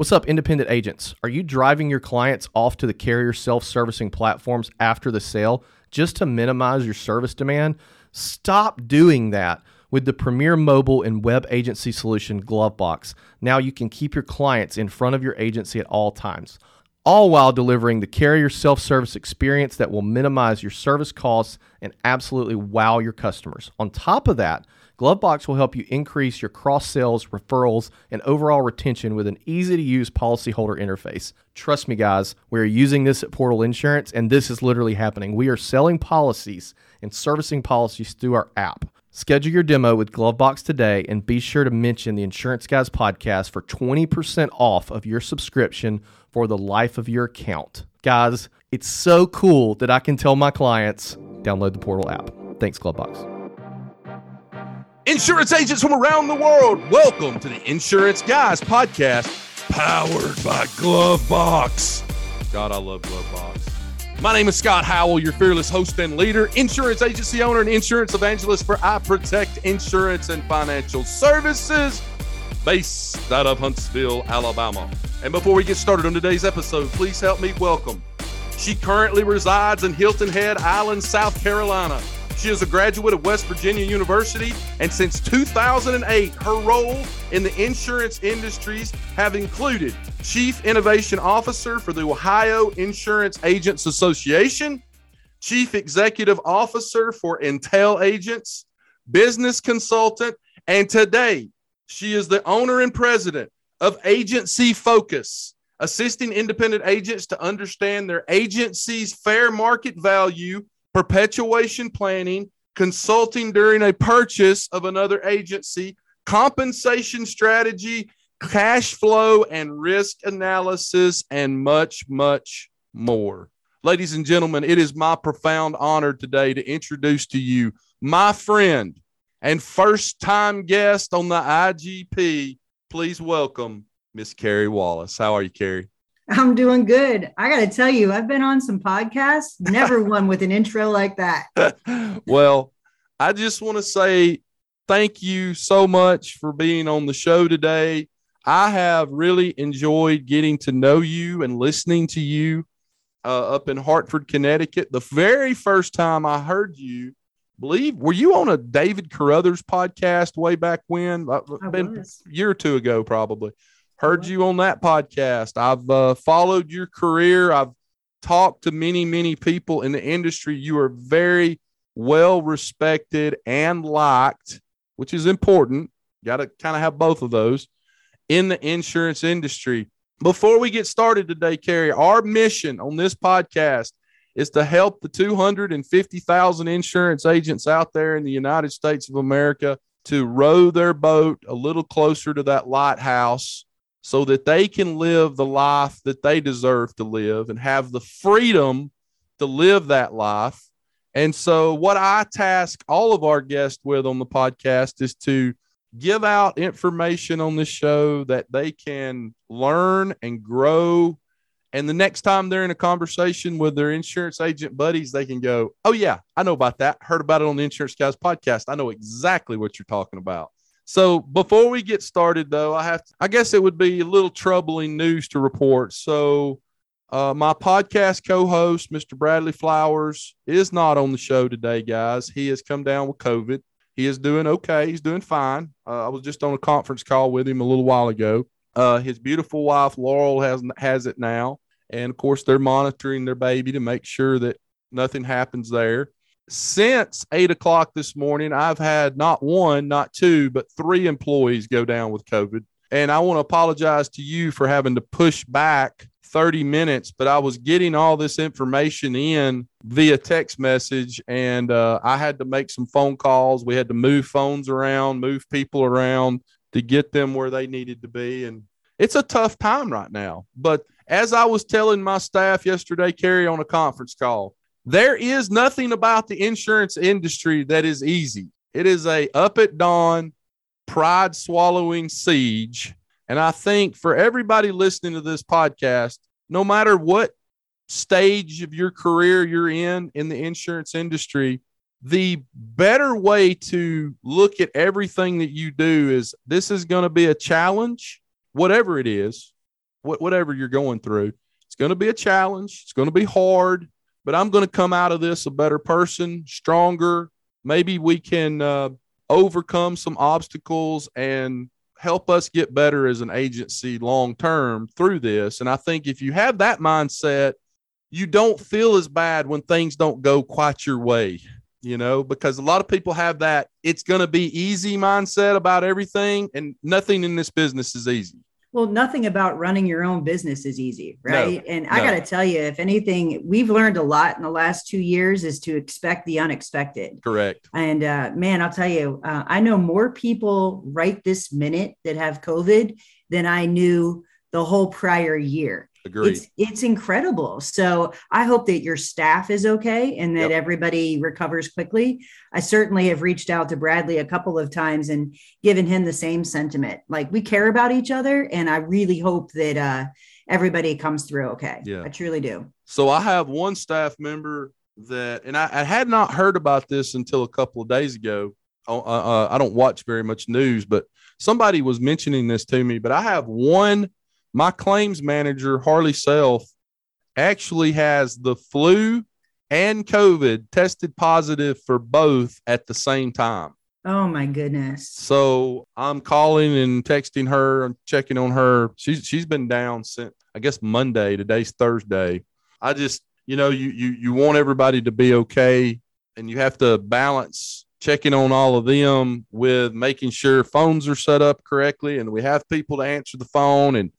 What's up, independent agents? Are you driving your clients off to the carrier self servicing platforms after the sale just to minimize your service demand? Stop doing that with the premier mobile and web agency solution Glovebox. Now you can keep your clients in front of your agency at all times, all while delivering the carrier self service experience that will minimize your service costs and absolutely wow your customers. On top of that, Glovebox will help you increase your cross sales, referrals, and overall retention with an easy to use policyholder interface. Trust me, guys, we are using this at Portal Insurance, and this is literally happening. We are selling policies and servicing policies through our app. Schedule your demo with Glovebox today and be sure to mention the Insurance Guys podcast for 20% off of your subscription for the life of your account. Guys, it's so cool that I can tell my clients download the Portal app. Thanks, Glovebox. Insurance agents from around the world, welcome to the Insurance Guys podcast, powered by Glovebox. God, I love Glovebox. My name is Scott Howell, your fearless host and leader, insurance agency owner, and insurance evangelist for I Protect Insurance and Financial Services, based out of Huntsville, Alabama. And before we get started on today's episode, please help me welcome. She currently resides in Hilton Head Island, South Carolina. She is a graduate of West Virginia University, and since 2008, her role in the insurance industries have included Chief Innovation Officer for the Ohio Insurance Agents Association, Chief Executive Officer for Intel Agents, Business Consultant, and today she is the owner and president of Agency Focus, assisting independent agents to understand their agency's fair market value perpetuation planning, consulting during a purchase of another agency, compensation strategy, cash flow and risk analysis, and much, much more. Ladies and gentlemen, it is my profound honor today to introduce to you my friend and first time guest on the IGP. Please welcome Miss Carey Wallace. How are you, Carey? I'm doing good. I got to tell you, I've been on some podcasts, never one with an intro like that. well, I just want to say thank you so much for being on the show today. I have really enjoyed getting to know you and listening to you uh, up in Hartford, Connecticut. The very first time I heard you, believe, were you on a David Carothers podcast way back when? Uh, I been was. a year or two ago, probably. Heard you on that podcast. I've uh, followed your career. I've talked to many, many people in the industry. You are very well respected and liked, which is important. Got to kind of have both of those in the insurance industry. Before we get started today, Carey, our mission on this podcast is to help the 250,000 insurance agents out there in the United States of America to row their boat a little closer to that lighthouse so that they can live the life that they deserve to live and have the freedom to live that life. And so, what I task all of our guests with on the podcast is to give out information on this show that they can learn and grow. And the next time they're in a conversation with their insurance agent buddies, they can go, Oh, yeah, I know about that. Heard about it on the Insurance Guys podcast. I know exactly what you're talking about. So before we get started, though, I have to, I guess it would be a little troubling news to report. So uh, my podcast co-host, Mr. Bradley Flowers, is not on the show today, guys. He has come down with COVID. He is doing okay. He's doing fine. Uh, I was just on a conference call with him a little while ago. Uh, his beautiful wife Laurel has has it now, and of course they're monitoring their baby to make sure that nothing happens there since eight o'clock this morning, I've had not one, not two, but three employees go down with COVID. And I want to apologize to you for having to push back 30 minutes, but I was getting all this information in via text message and uh, I had to make some phone calls. We had to move phones around, move people around to get them where they needed to be. And it's a tough time right now. But as I was telling my staff yesterday, Carey, on a conference call, there is nothing about the insurance industry that is easy. It is a up at dawn, pride swallowing siege. And I think for everybody listening to this podcast, no matter what stage of your career you're in in the insurance industry, the better way to look at everything that you do is this is going to be a challenge, whatever it is. wh- whatever you're going through. It's going to be a challenge. It's going to be hard, but I'm going to come out of this a better person, stronger. Maybe we can uh, overcome some obstacles and help us get better as an agency long term through this. And I think if you have that mindset, you don't feel as bad when things don't go quite your way, you know, because a lot of people have that it's going to be easy mindset about everything, and nothing in this business is easy. Well, nothing about running your own business is easy, right? No, and I no. got to tell you, if anything, we've learned a lot in the last two years is to expect the unexpected. Correct. And uh, man, I'll tell you, uh, I know more people right this minute that have COVID than I knew the whole prior year. Agreed. It's it's incredible. So I hope that your staff is okay and that Yep. everybody recovers quickly. I certainly have reached out to Bradley a couple of times and given him the same sentiment. Like we care about each other, and I really hope that uh, everybody comes through okay. Yeah. I truly do. So I have one staff member that, and I, I had not heard about this until a couple of days ago. Uh, uh, I don't watch very much news, but somebody was mentioning this to me. But I have one, my claims manager, Harley Self, actually has the flu and COVID tested positive for both at the same time. Oh my goodness. So I'm calling and texting her and checking on her. She's she's been down since I guess Monday. Today's Thursday. I just you know you you you want everybody to be okay, and you have to balance checking on all of them with making sure phones are set up correctly, and we have people to answer the phone and.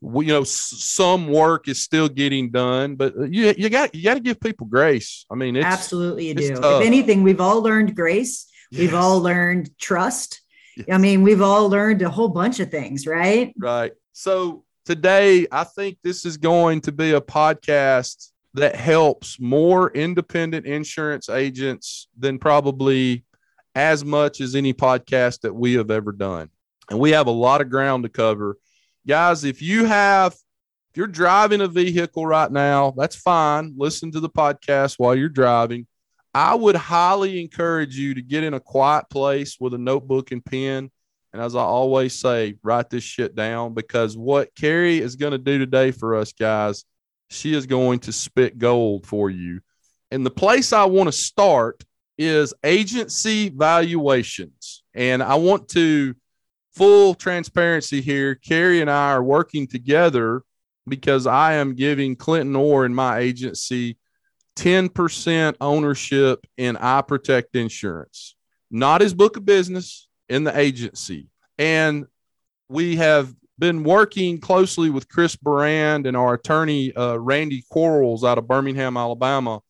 We, you know, some work is still getting done, but uh, you you got you got to give people grace. I mean, it's Absolutely, you do. tough. If anything, we've all learned grace. We've all learned trust. Yes. I mean, we've all learned a whole bunch of things, right? Right. So today, I think this is going to be a podcast that helps more independent insurance agents than probably as much as any podcast that we have ever done. And we have a lot of ground to cover. Guys, if you have, if you're driving a vehicle right now, that's fine. Listen to the podcast while you're driving. I would highly encourage you to get in a quiet place with a notebook and pen and as I always say, write this shit down because what Carey is going to do today for us guys, she is going to spit gold for you. And the place I want to start is agency valuations. And I want to, full transparency here, Carey and I are working together because I am giving Clinton Orr and my agency 10% ownership in I Protect Insurance, not his book of business, in the agency. And we have been working closely with Chris Brand and our attorney, uh, Randy Quarles out of Birmingham, Alabama,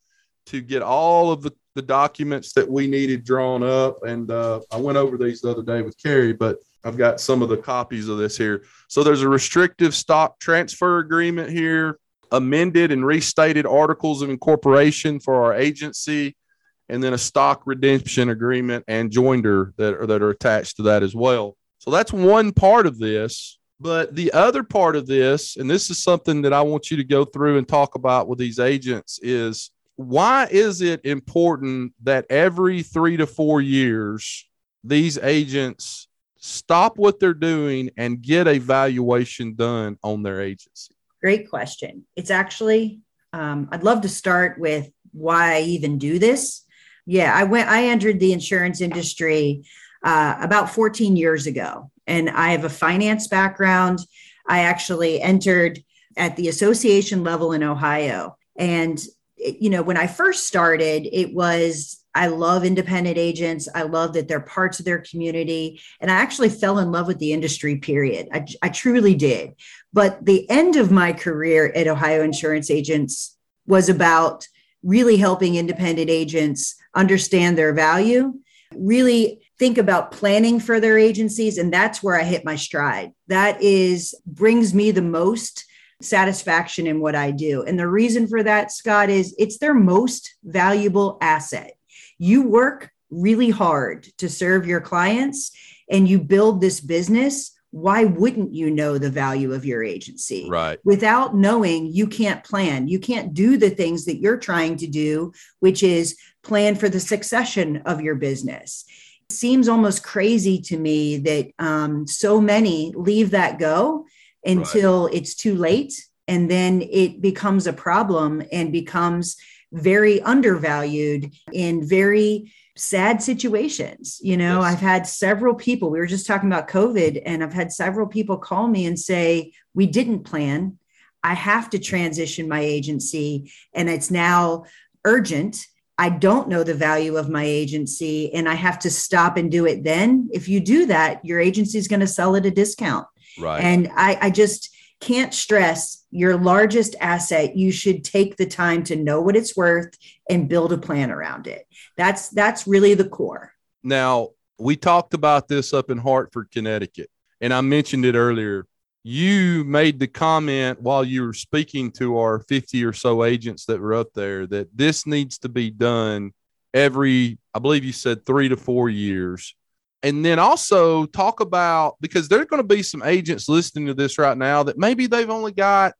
to get all of the, the documents that we needed drawn up. And uh, I went over these the other day with Carey, but I've got some of the copies of this here. So there's a restrictive stock transfer agreement here, amended and restated articles of incorporation for our agency, and then a stock redemption agreement and joinder that are, that are attached to that as well. So that's one part of this. But the other part of this, and this is something that I want you to go through and talk about with these agents, is why is it important that every three to four years, these agents stop what they're doing and get a valuation done on their agency? Great question. It's actually, um, I'd love to start with why I even do this. Yeah, I went, I entered the insurance industry uh, about 14 years ago, and I have a finance background. I actually entered at the association level in Ohio. And, you know, when I first started, it was, I love independent agents. I love that they're parts of their community. And I actually fell in love with the industry, period. I, I truly did. But the end of my career at Ohio Insurance Agents was about really helping independent agents understand their value, really think about planning for their agencies. And that's where I hit my stride. That is brings me the most satisfaction in what I do. And the reason for that, Scott, is it's their most valuable asset. You work really hard to serve your clients and you build this business. Why wouldn't you know the value of your agency? Right. without knowing you can't plan you can't do the things that you're trying to do which is plan for the succession of your business it seems almost crazy to me that um, so many leave that go until right. it's too late. And then it becomes a problem and becomes very undervalued in very sad situations. You know, yes. I've had several people, we were just talking about COVID, and I've had several people call me and say, We didn't plan. I have to transition my agency, and it's now urgent. I don't know the value of my agency, and I have to stop and do it then. If you do that, your agency is going to sell at a discount. Right. And I, I just, can't stress your largest asset. You should take the time to know what it's worth and build a plan around it. That's that's really the core. Now we talked about this up in hartford connecticut and i mentioned it earlier. You made the comment while you were speaking to our 50 or so agents that were up there that this needs to be done every i believe you said three to four years and then also talk about because there are going to be some agents listening to this right now that maybe they've only got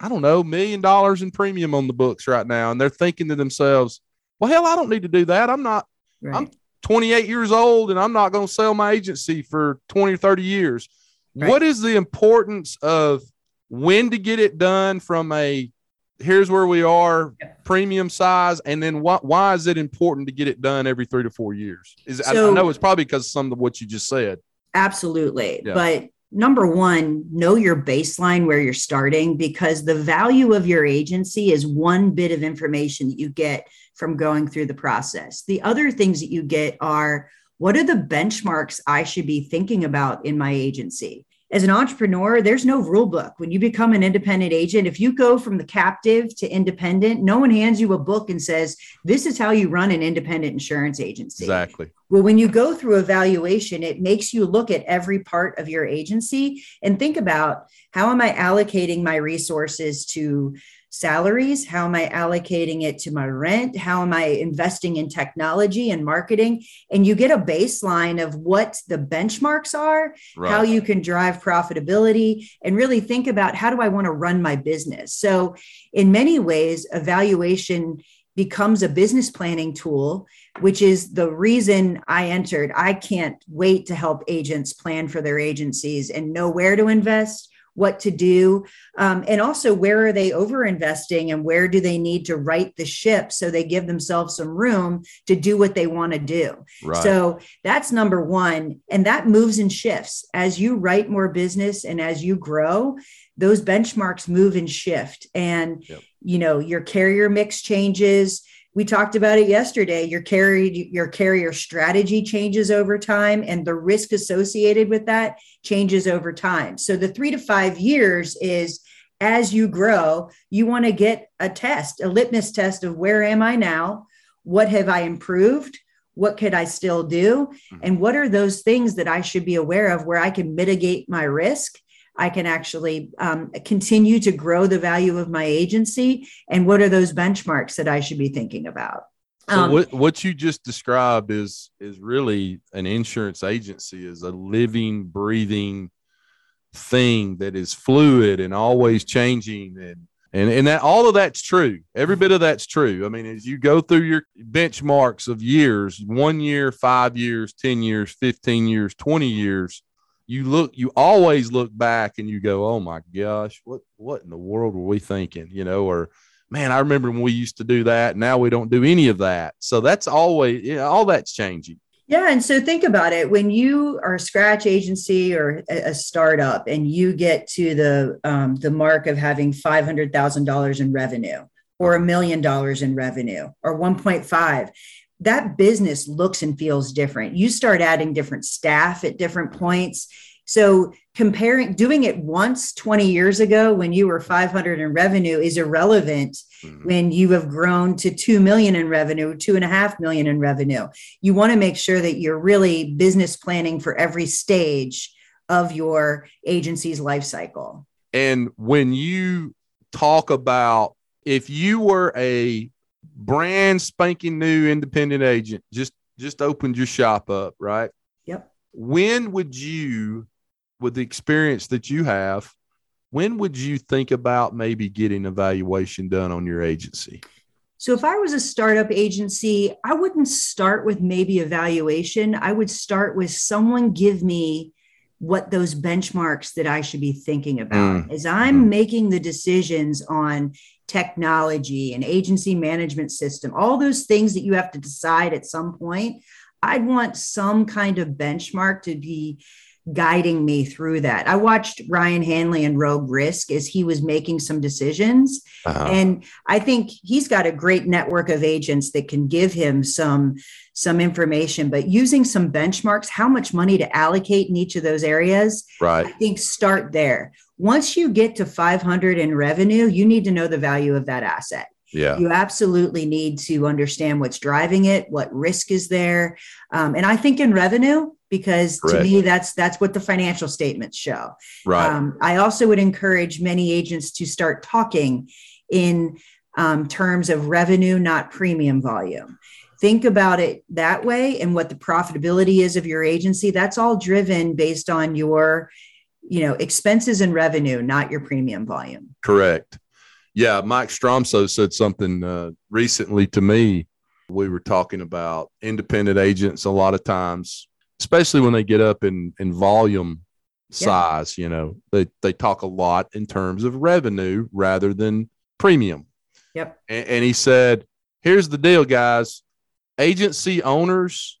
i don't know million dollars in premium on the books right now and they're thinking to themselves well hell i don't need to do that i'm not right. i'm 28 years old and i'm not going to sell my agency for 20 or 30 years right. what is the importance of when to get it done from a here's where we are premium size and then why, why is it important to get it done every three to four years? Is so, I, I, know it's probably because of some of what you just said. Absolutely. Yeah. but number one know your baseline where you're starting because the value of your agency is one bit of information that you get from going through the process. The other things that you get are what are the benchmarks i should be thinking about in my agency as an entrepreneur, there's no rule book. When you become an independent agent, if you go from the captive to independent, no one hands you a book and says, This is how you run an independent insurance agency. Exactly. Well, when you go through evaluation, it makes you look at every part of your agency and think about how am I allocating my resources to salaries? How am I allocating it to my rent? How am I investing in technology and marketing? And you get a baseline of what the benchmarks are, right. how you can drive profitability, and really think about how do I want to run my business? So, in many ways, evaluation becomes a business planning tool, which is the reason I entered. I can't wait to help agents plan for their agencies and know where to invest what to do um, and also where are they over investing and where do they need to right the ship so they give themselves some room to do what they want to do right. so that's number one and that moves and shifts as you write more business and as you grow those benchmarks move and shift and yep. you know your carrier mix changes we talked about it yesterday. Your carrier your carrier strategy changes over time and the risk associated with that changes over time. So the 3 to 5 years is as you grow you want to get a test a litmus test of where am i now? What have i improved? What could i still do? Mm-hmm. and what are those things that i should be aware of where i can mitigate my risk I can actually um, continue to grow the value of my agency? And what are those benchmarks that I should be thinking about? So um, what what you just described is is really an insurance agency is a living, breathing thing that is fluid and always changing and and and that all of that's true. Every bit of that's true. I mean, as you go through your benchmarks of years, one year, five years, ten years, fifteen years, twenty years, you look you always look back and you go oh my gosh what what in the world were we thinking? You know or man i remember when we used to do that. Now we don't do any of that. So that's always yeah, all that's changing. Yeah and so think about it. When you are a scratch agency or a, startup and you get to the um, the mark of having $500000 in revenue or a million dollars in revenue or 1.5 that business looks and feels different. You start adding different staff at different points. So comparing doing it once 20 years ago when you were 500 in revenue is irrelevant mm-hmm. when you have grown to 2 million in revenue, two and a half million in revenue. You want to make sure that you're really business planning for every stage of your agency's life cycle. And when you talk about if you were a brand spanking new independent agent just just opened your shop up right? Yep. When would you with the experience that you have when would you think about maybe getting evaluation done on your agency? So if i was a startup agency i wouldn't start with maybe evaluation. I would start with someone give me what those benchmarks that I should be thinking about. Mm. as I'm mm. making the decisions on technology and agency management system, all those things that you have to decide at some point. I'd want some kind of benchmark to be guiding me through that. I watched Ryan Hanley and Rogue Risk as he was making some decisions. Uh-huh. And I think he's got a great network of agents that can give him some some information, but using some benchmarks, how much money to allocate in each of those areas. Right. I think start there. Once you get to 500 in revenue, you need to know the value of that asset. Yeah. You absolutely need to understand what's driving it, what risk is there. Um, and I think in revenue, because Correct. to me that's that's what the financial statements show right um, i also would encourage many agents to start talking in um, terms of revenue not premium volume think about it that way and what the profitability is of your agency that's all driven based on your you know expenses and revenue not your premium volume. Correct. Yeah mike Stromsoe said something uh, recently to me. We were talking about independent agents a lot of times especially when they get up in in volume size yeah. you know. They they talk a lot in terms of revenue rather than premium. Yep. And, and he said here's the deal guys. Agency owners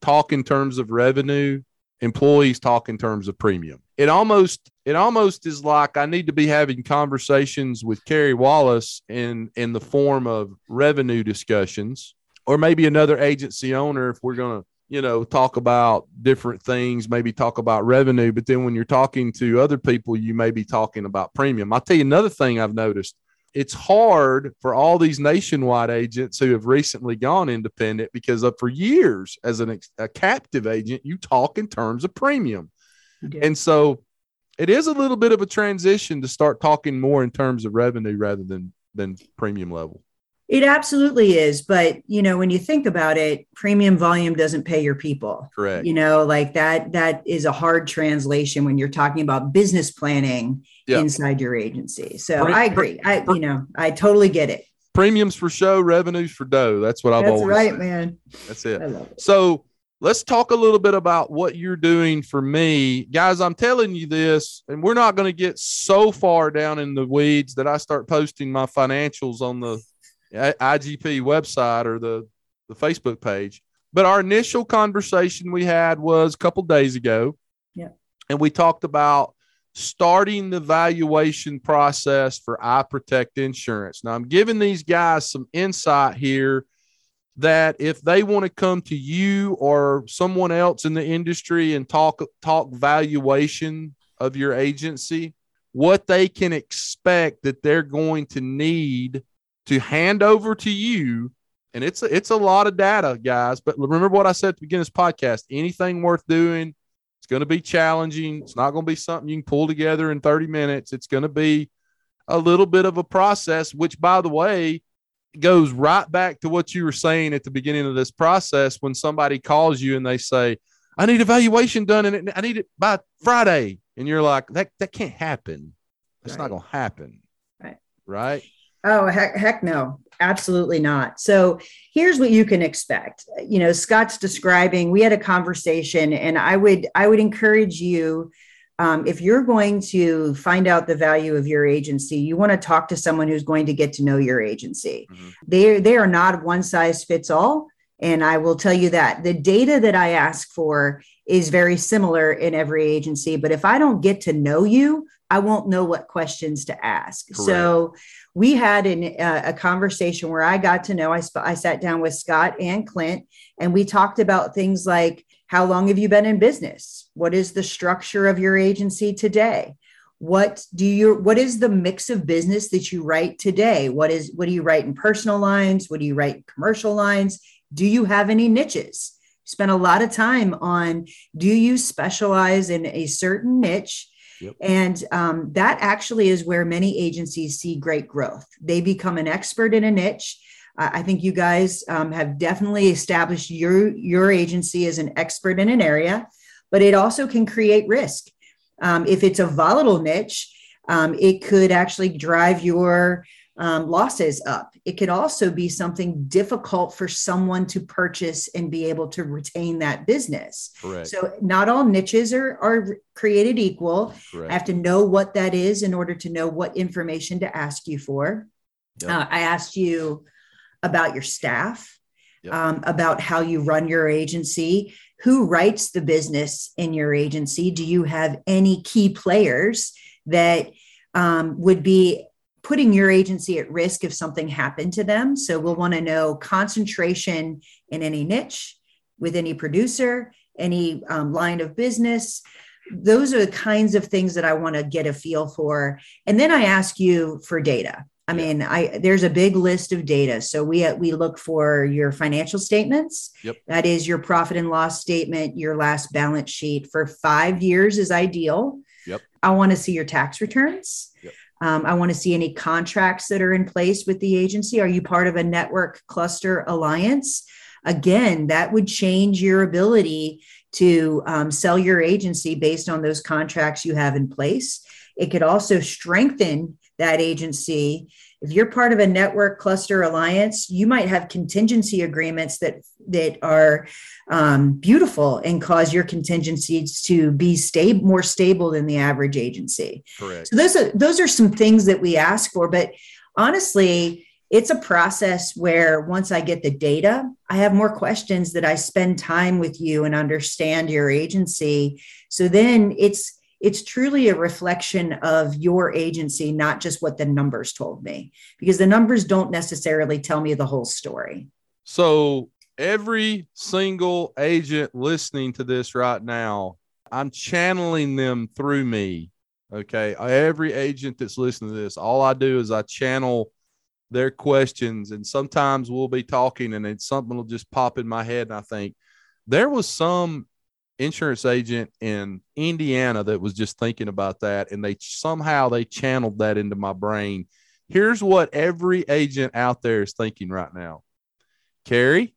talk in terms of revenue employees talk in terms of premium it almost it almost is like i need to be having conversations with Carey wallace in in the form of revenue discussions or maybe another agency owner if we're going to you know, talk about different things, maybe talk about revenue, but then when you're talking to other people, you may be talking about premium. I'll tell you another thing I've noticed. It's hard for all these nationwide agents who have recently gone independent because of for years as an, a captive agent, you talk in terms of premium. And so it is a little bit of a transition to start talking more in terms of revenue rather than than premium level. It absolutely is. But, you know, when you think about it, premium volume doesn't pay your people. Correct. You know, like that, that is a hard translation when you're talking about business planning yep. inside your agency. So Pre- I agree. I, you know, I totally get it. Premiums for show, revenues for dough. That's what I've That's always right, said. man. That's it. it. So let's talk a little bit about what you're doing for me. Guys, I'm telling you this, and we're not going to get so far down in the weeds that I start posting my financials on the IGP website or the, the Facebook page. But our initial conversation we had was a couple days ago. Yeah. And we talked about starting the valuation process for I Protect Insurance. Now, I'm giving these guys some insight here that if they want to come to you or someone else in the industry and talk talk valuation of your agency, what they can expect that they're going to need to hand over to you. And it's a, it's a lot of data, guys. But remember what I said at the beginning of this podcast anything worth doing, it's going to be challenging. It's not going to be something you can pull together in 30 minutes. It's going to be a little bit of a process, which, by the way, goes right back to what you were saying at the beginning of this process when somebody calls you and they say, I need evaluation done and I need it by Friday. And you're like, that, that can't happen. That's right. not going to happen. Right. Right. Oh, heck, heck no, absolutely not. So here's what you can expect. You know, Scott's describing, we had a conversation and I would, I would encourage you, um, if you're going to find out the value of your agency, you want to talk to someone who's going to get to know your agency. Mm-hmm. They, they are not one size fits all. And I will tell you that the data that I ask for is very similar in every agency. But if I don't get to know you, I won't know what questions to ask. Correct. So we had an, uh, a conversation where I got to know, I, sp- I sat down with Scott and Clint, and we talked about things like how long have you been in business? What is the structure of your agency today? What do you what is the mix of business that you write today? What is what do you write in personal lines? What do you write in commercial lines? Do you have any niches? Spend a lot of time on do you specialize in a certain niche And um, that actually is where many agencies see great growth. They become an expert in a niche. Uh, I think you guys um, have definitely established your your agency as an expert in an area, but it also can create risk. Um, if it's a volatile niche, um, it could actually drive your um, losses up. It could also be something difficult for someone to purchase and be able to retain that business. Correct. So, not all niches are, are created equal. Correct. I have to know what that is in order to know what information to ask you for. Yep. Uh, I asked you about your staff, Yep. um, about how you run your agency, who writes the business in your agency. Do you have any key players that um, would be putting your agency at risk if something happened to them? So we'll want to know concentration in any niche, with any producer, any um, line of business those are the kinds of things that I want to get a feel for. And then I ask you for data. I mean, I there's a big list of data. So we we look for your financial statements. Yep. That is your profit and loss statement, your last balance sheet for 5 years is ideal. Yep. I want to see your tax returns. Yep. Um, I want to see any contracts that are in place with the agency. Are you part of a network cluster alliance? Again, that would change your ability to um, sell your agency based on those contracts you have in place. It could also strengthen that agency. If you're part of a network cluster alliance, you might have contingency agreements that that are um, beautiful and cause your contingencies to be stable, more stable than the average agency. Correct. So those are those are some things that we ask for, but honestly, it's a process where once I get the data, I have more questions that I spend time with you and understand your agency. So then it's it's truly a reflection of your agency, not just what the numbers told me, because the numbers don't necessarily tell me the whole story. So every single agent listening to this right now, I'm channeling them through me. Okay. Every agent that's listening to this, all I do is I channel their questions. And sometimes we'll be talking and then something will just pop in my head. And I think there was some insurance agent in Indiana that was just thinking about that. And they somehow they channeled that into my brain. Here's what every agent out there is thinking right now. Carey,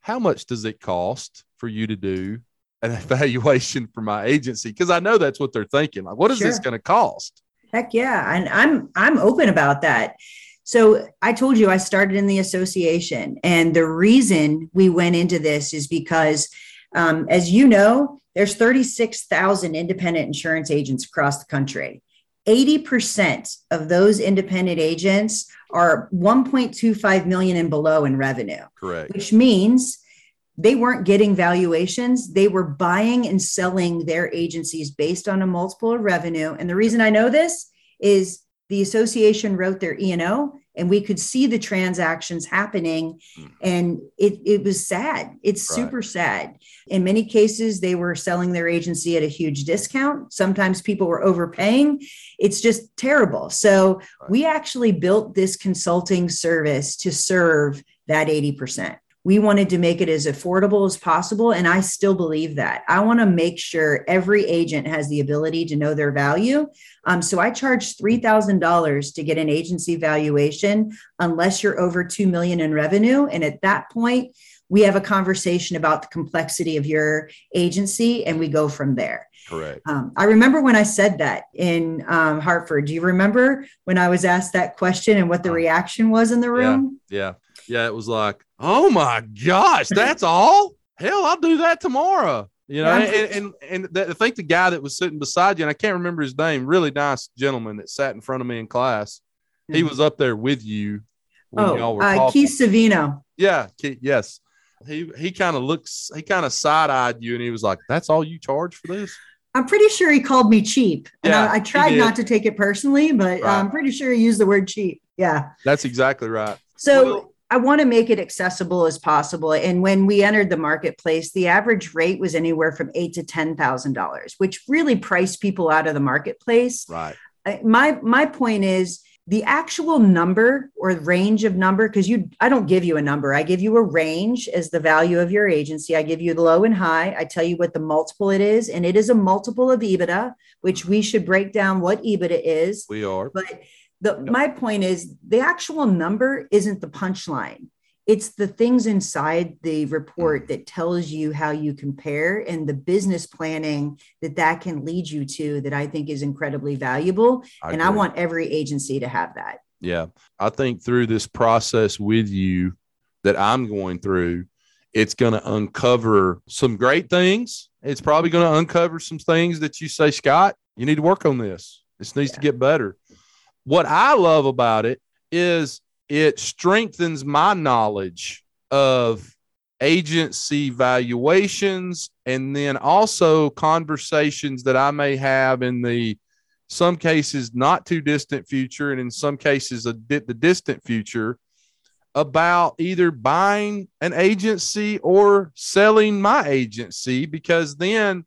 how much does it cost for you to do an evaluation for my agency? Because I know that's what they're thinking. Like, what is this going to cost? Heck yeah. And I'm I'm open about that. So I told you I started in the association. And the reason we went into this is because um, as you know, there's 36,000 independent insurance agents across the country. 80% of those independent agents are 1.25 million and below in revenue Correct. which means they weren't getting valuations. They were buying and selling their agencies based on a multiple of revenue. And the reason I know this is the association wrote their E&O and we could see the transactions happening Mm. and it, it was sad. It's Right. super sad. In many cases, they were selling their agency at a huge discount. Sometimes people were overpaying. It's just terrible. So Right. we actually built this consulting service to serve that 80%. We wanted to make it as affordable as possible. And I still believe that. I want to make sure every agent has the ability to know their value. Um, so I charge $3,000 to get an agency valuation unless you're over 2 million in revenue. And at that point, we have a conversation about the complexity of your agency and we go from there. Correct. Um, I remember when I said that in um, Hartford. Do you remember when I was asked that question and what the Oh. reaction was in the room? Yeah. Yeah. Yeah. It was like, oh my gosh, that's all? Hell, I'll do that tomorrow. You know, Yeah. and, and and the, I think the guy that was sitting beside you, and I can't remember his name, really nice gentleman that sat in front of me in class. He Mhm. was up there with you Oh, were uh. Keith Savino. Yeah, Keith, yes. He he kind of looks, he kind of side eyed you, and he was like, "That's all you charge for this?" I'm pretty sure he called me cheap. And Yeah, I, I tried not to take it personally, but Right. I'm pretty sure he used the word cheap. Yeah. That's exactly right. So Well- I want to make it accessible as possible. And when we entered the marketplace, the average rate was anywhere from eight to ten thousand dollars, which really priced people out of the marketplace. Right. My my point is the actual number or range of number because you i don't give you a number i give you a range as the value of your agency i give you the low and high i tell you what the multiple it is and it is a multiple of ebitda which we should break down what ebitda is We are. but the my point is the actual number isn't the punchline it's the things inside the report mm. that tells you how you compare and the business planning that that can lead you to that i think is incredibly valuable and I want every agency to have that. Yeah. I think through this process with you that I'm going through, it's going to uncover some great things. It's probably going to uncover some things that you say, Scott, you need to work on this. This needs yeah. to get better. What I love about it is it strengthens my knowledge of agency valuations and then also conversations that I may have in the some cases not too distant future and in some cases a the distant future about either buying an agency or selling my agency because then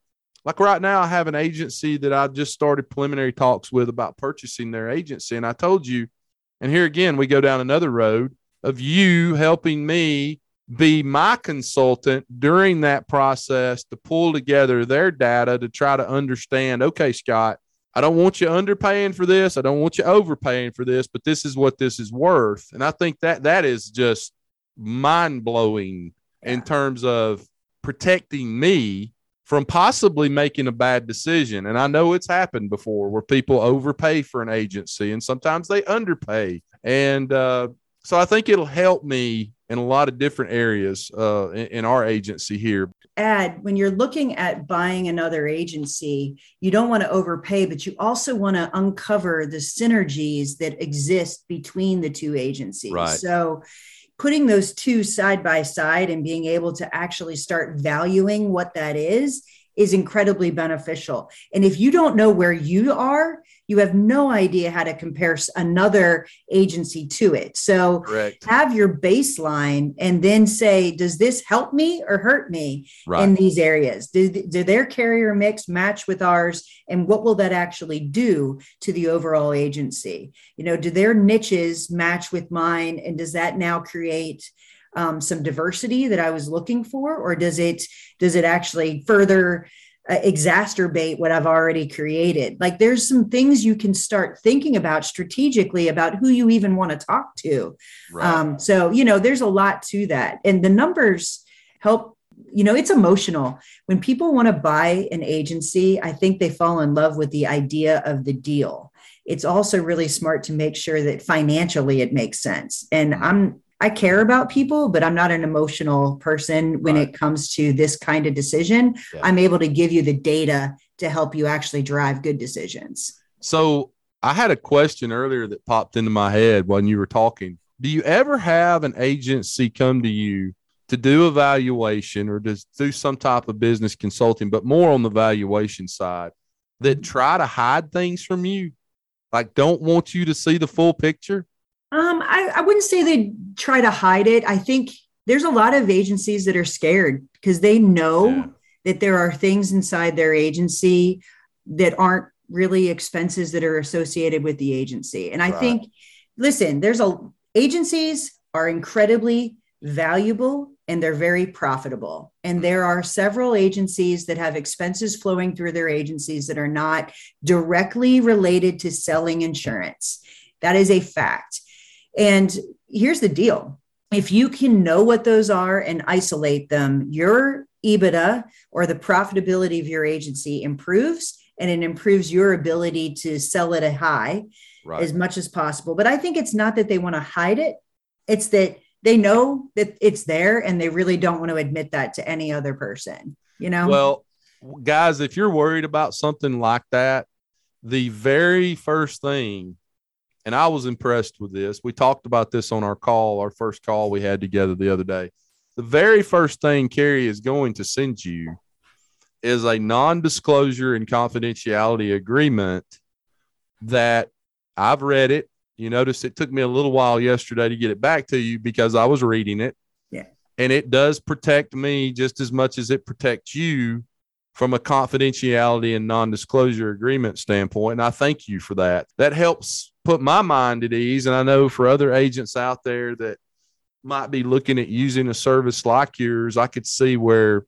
like right now i have an agency that i just started preliminary talks with about purchasing their agency and i told you and here again we go down another road of you helping me be my consultant during that process to pull together their data to try to understand okay scott I don't want you underpaying for this. I don't want you overpaying for this, but this is what this is worth. And I think that that is just mind blowing yeah. in terms of protecting me from possibly making a bad decision. And I know it's happened before where people overpay for an agency and sometimes they underpay. And uh, so I think it'll help me in a lot of different areas uh, in, in, our agency here. Add when you're looking at buying another agency, you don't want to overpay, but you also want to uncover the synergies that exist between the two agencies. Right. So, putting those two side by side and being able to actually start valuing what that is is incredibly beneficial. And if you don't know where you are, you have no idea how to compare another agency to it. So Correct. have your baseline and then say, does this help me or hurt me right. in these areas? Do, do their carrier mix match with ours? And what will that actually do to the overall agency? You know, do their niches match with mine? And does that now create um, some diversity that I was looking for, or does it does it actually further uh, exacerbate what I've already created? Like there's some things you can start thinking about strategically about who you even want to talk to. Right. Um, so you know, there's a lot to that, and the numbers help you know it's emotional when people want to buy an agency i think they fall in love with the idea of the deal it's also really smart to make sure that financially it makes sense and mm-hmm. i'm I care about people, but I'm not an emotional person when right. it comes to this kind of decision. Yeah. I'm able to give you the data to help you actually drive good decisions. So I had a question earlier that popped into my head when you were talking. Do you ever have an agency come to you to do evaluation or to do some type of business consulting, but more on the valuation side that mm-hmm. try to hide things from you? Like don't want you to see the full picture? Um, I, I wouldn't say they try to hide it. I think there's a lot of agencies that are scared because they know yeah. that there are things inside their agency that aren't really expenses that are associated with the agency. And I right. think, listen, there's a agencies are incredibly valuable and they're very profitable. And there are several agencies that have expenses flowing through their agencies that are not directly related to selling insurance. That is a fact. And here's the deal if you can know what those are and isolate them, your EBITDA or the profitability of your agency improves and it improves your ability to sell at a high right. as much as possible. But I think it's not that they want to hide it, it's that they know that it's there and they really don't want to admit that to any other person, you know? Well, guys, if you're worried about something like that, the very first thing and I was impressed with this. We talked about this on our call, our first call we had together the other day. The very first thing Carey is going to send you is a non disclosure and confidentiality agreement that I've read it. You notice it took me a little while yesterday to get it back to you because I was reading it. Yeah. And it does protect me just as much as it protects you from a confidentiality and non disclosure agreement standpoint. And I thank you for that. That helps put my mind at ease. And I know for other agents out there that might be looking at using a service like yours, I could see where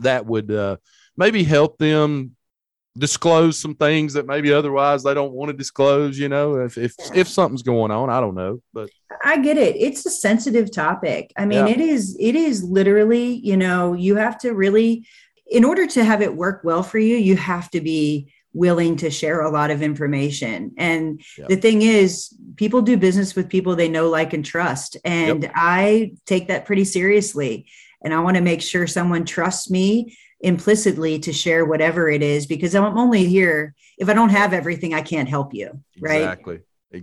that would uh, maybe help them disclose some things that maybe otherwise they don't want to disclose you know if if, if something's going on i don't know but i get it it's a sensitive topic i mean yeah. it is it is literally you know you have to really in order to have it work well for you you have to be willing to share a lot of information. And Yep. the thing is, people do business with people they know, like, and trust. And Yep. I take that pretty seriously. And I want to make sure someone trusts me implicitly to share whatever it is because I'm only here. If I don't have everything, I can't help you. Right. Exactly.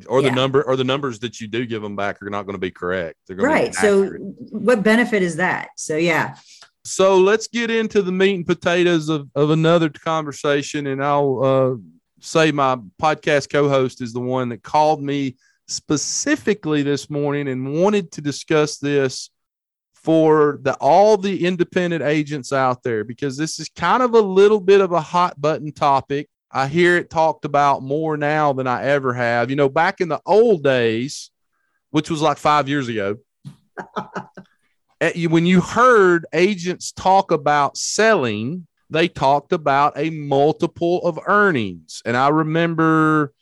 Or the Yeah. number or the numbers that you do give them back are not going to be correct. They're going Right. To be So, what benefit is that? So, yeah. So let's get into the meat and potatoes of, of another conversation and i'll uh, say my podcast co-host is the one that called me specifically this morning and wanted to discuss this for the all the independent agents out there because this is kind of a little bit of a hot button topic. I hear it talked about more now than i ever have. You know back in the old days which was like five years ago when you heard agents talk about selling, they talked about a multiple of earnings. And I remember,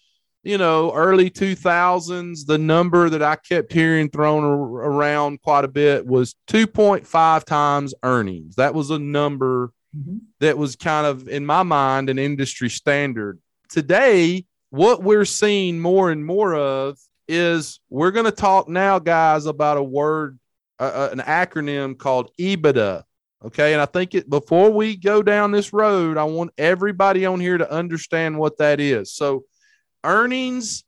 you know, early 2000s, the number that I kept hearing thrown around quite a bit was 2.5 times earnings. That was a number Mhm. that was kind of, in my mind, an industry standard. Today, what we're seeing more and more of is we're going to talk now, guys, about a word uh, an acronym called EBITDA. Okay. And I think it before we go down this road, I want everybody on here to understand what that is. So earnings,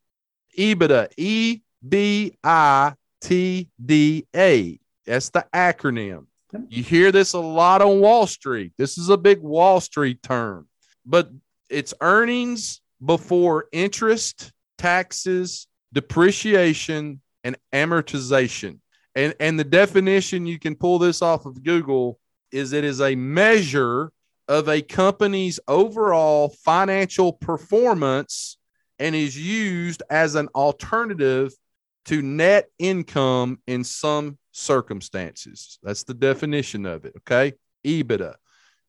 EBITDA, E B I T D A. That's the acronym. You hear this a lot on Wall Street. This is a big Wall Street term, but it's earnings before interest, taxes, depreciation, and amortization and and the definition you can pull this off of google is it is a measure of a company's overall financial performance and is used as an alternative to net income in some circumstances. That's the definition of it okay? Ebitda.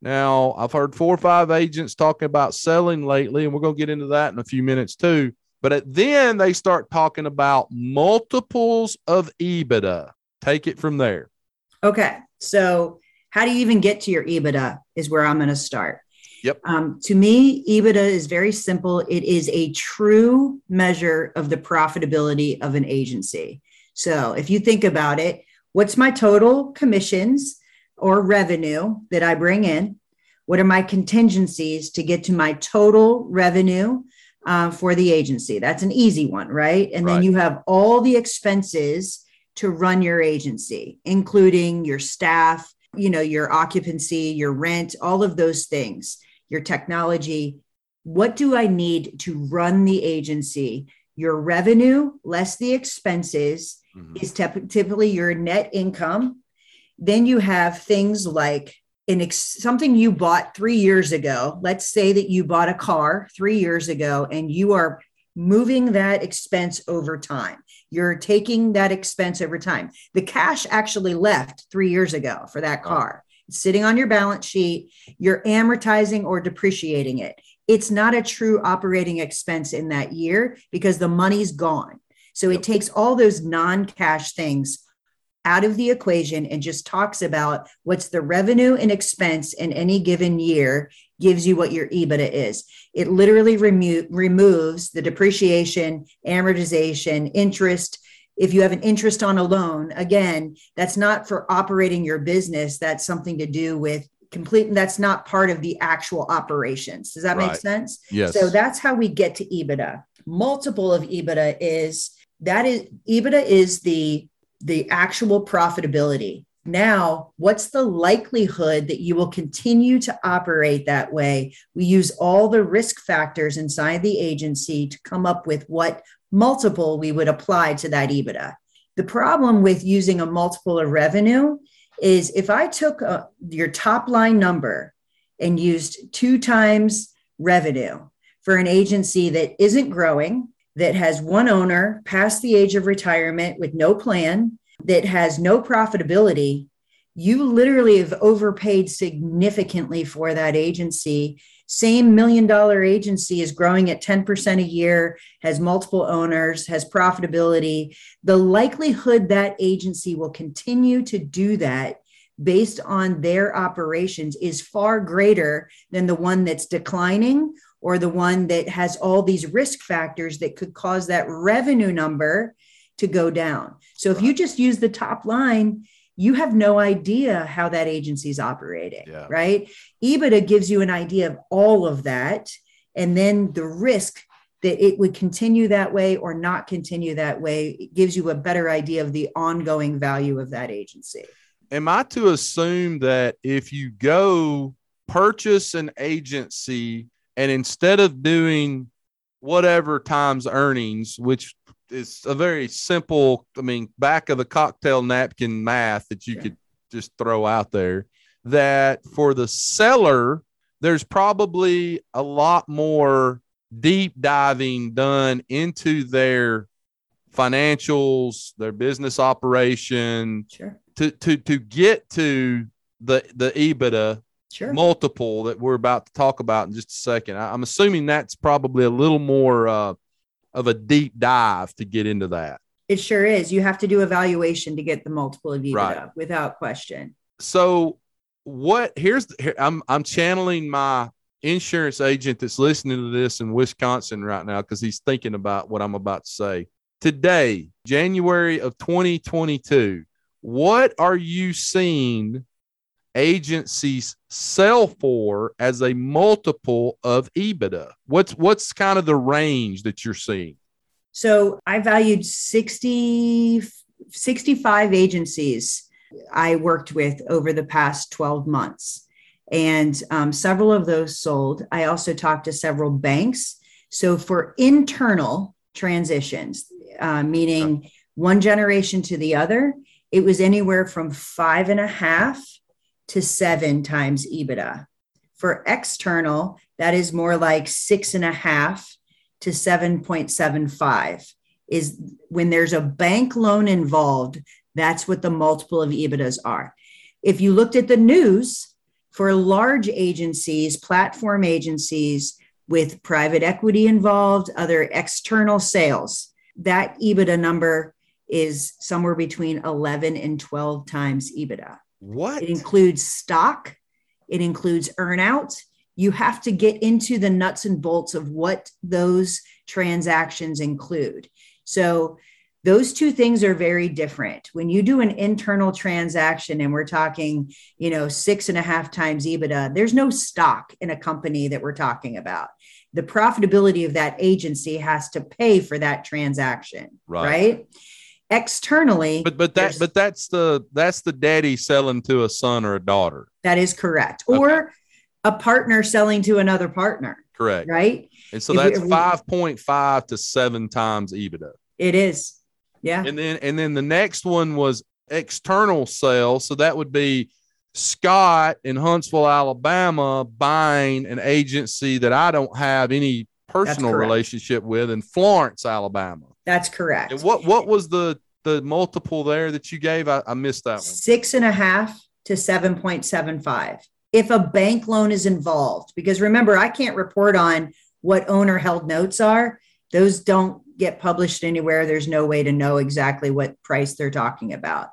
Now i've heard four or five agents talking about selling lately and we're going to get into that in a few minutes too but then they start talking about multiples of EBITDA. Take it from there. Okay. So, how do you even get to your EBITDA is where I'm going to start. Yep. Um, to me, EBITDA is very simple. It is a true measure of the profitability of an agency. So, if you think about it, what's my total commissions or revenue that I bring in? What are my contingencies to get to my total revenue uh, for the agency? That's an easy one, right? And then you have all the expenses to run your agency, including your staff, you know, your occupancy, your rent, all of those things, your technology. What do I need to run the agency? Your revenue less the expenses is typ- typically your net income. Then you have things like ex- something you bought three years ago. Let's say that you bought a car three years ago and you are moving that expense over time. You're taking that expense over time. The cash actually left three years ago for that car. It's sitting on your balance sheet. You're amortizing or depreciating it. It's not a true operating expense in that year because the money's gone. So it takes all those non cash things out of the equation and just talks about what's the revenue and expense in any given year gives you what your EBITDA is. It literally remo- removes the depreciation, amortization, interest. If you have an interest on a loan, again, that's not for operating your business. That's something to do with complete. That's not part of the actual operations. Does that make sense? Yes. So that's how we get to EBITDA. Multiple of EBITDA is that is EBITDA is the the actual profitability. Now, what's the likelihood that you will continue to operate that way? We use all the risk factors inside the agency to come up with what multiple we would apply to that EBITDA. The problem with using a multiple of revenue is if I took a, your top line number and used two times revenue for an agency that isn't growing, that has one owner past the age of retirement with no plan, that has no profitability, you literally have overpaid significantly for that agency. Same million dollar agency is growing at 10% a year, has multiple owners, has profitability. The likelihood that agency will continue to do that based on their operations is far greater than the one that's declining or the one that has all these risk factors that could cause that revenue number to go down. So if you just use the top line, you have no idea how that agency is operating, Yeah. right? EBITDA gives you an idea of all of that. And then the risk that it would continue that way or not continue that way it gives you a better idea of the ongoing value of that agency. Am I to assume that if you go purchase an agency and instead of doing whatever times earnings, which is a very simple, I mean, back of the cocktail napkin math that you Sure. could just throw out there, that for the seller, there's probably a lot more deep diving done into their financials, their business operation, Sure. to to to get to the the EBITDA Sure. multiple that we're about to talk about in just a second. I, am assuming that's probably a little more uh, of a deep dive to get into that. It sure is. You have to do evaluation to get the multiple of EBITDA Right. without question. So what? Here's here, I'm I'm channeling my insurance agent that's listening to this in Wisconsin right now because he's thinking about what I'm about to say. Today, January of 2022, what are you seeing agencies sell for as a multiple of EBITDA? What's what's kind of the range that you're seeing? So I valued 60, 65 agencies I worked with over the past 12 months. And um, several of those sold. I also talked to several banks. So for internal transitions, uh, meaning one generation to the other, it was anywhere from five and a half to seven times EBITDA. For external, that is more like six and a half to 7.75 is when there's a bank loan involved that's what the multiple of ebitdas are. If you looked at the news for large agencies platform agencies with private equity involved other external sales that ebitda number is somewhere between 11 and 12 times ebitda What? it includes stock, it includes earnout. You have to get into the nuts and bolts of what those transactions include. So, those two things are very different. When you do an internal transaction and we're talking, you know, six and a half times EBITDA, there's no stock in a company that we're talking about. The profitability of that agency has to pay for that transaction, Right. right? Externally, But but that but that's the that's the daddy selling to a son or a daughter. That is correct. Okay. Or a partner selling to another partner, Correct. right? And so If that's we- five point five to seven times EBITDA. It is. Yeah. And then and then the next one was external sales. So that would be Scott in Huntsville, Alabama, buying an agency that I don't have any personal relationship with in Florence, Alabama. That's correct. And what what was the the multiple there that you gave? I, I missed that one. Six and a half to 7.75. If a bank loan is involved, because remember, I can't report on what owner held notes are, those don't get published anywhere. There's no way to know exactly what price they're talking about.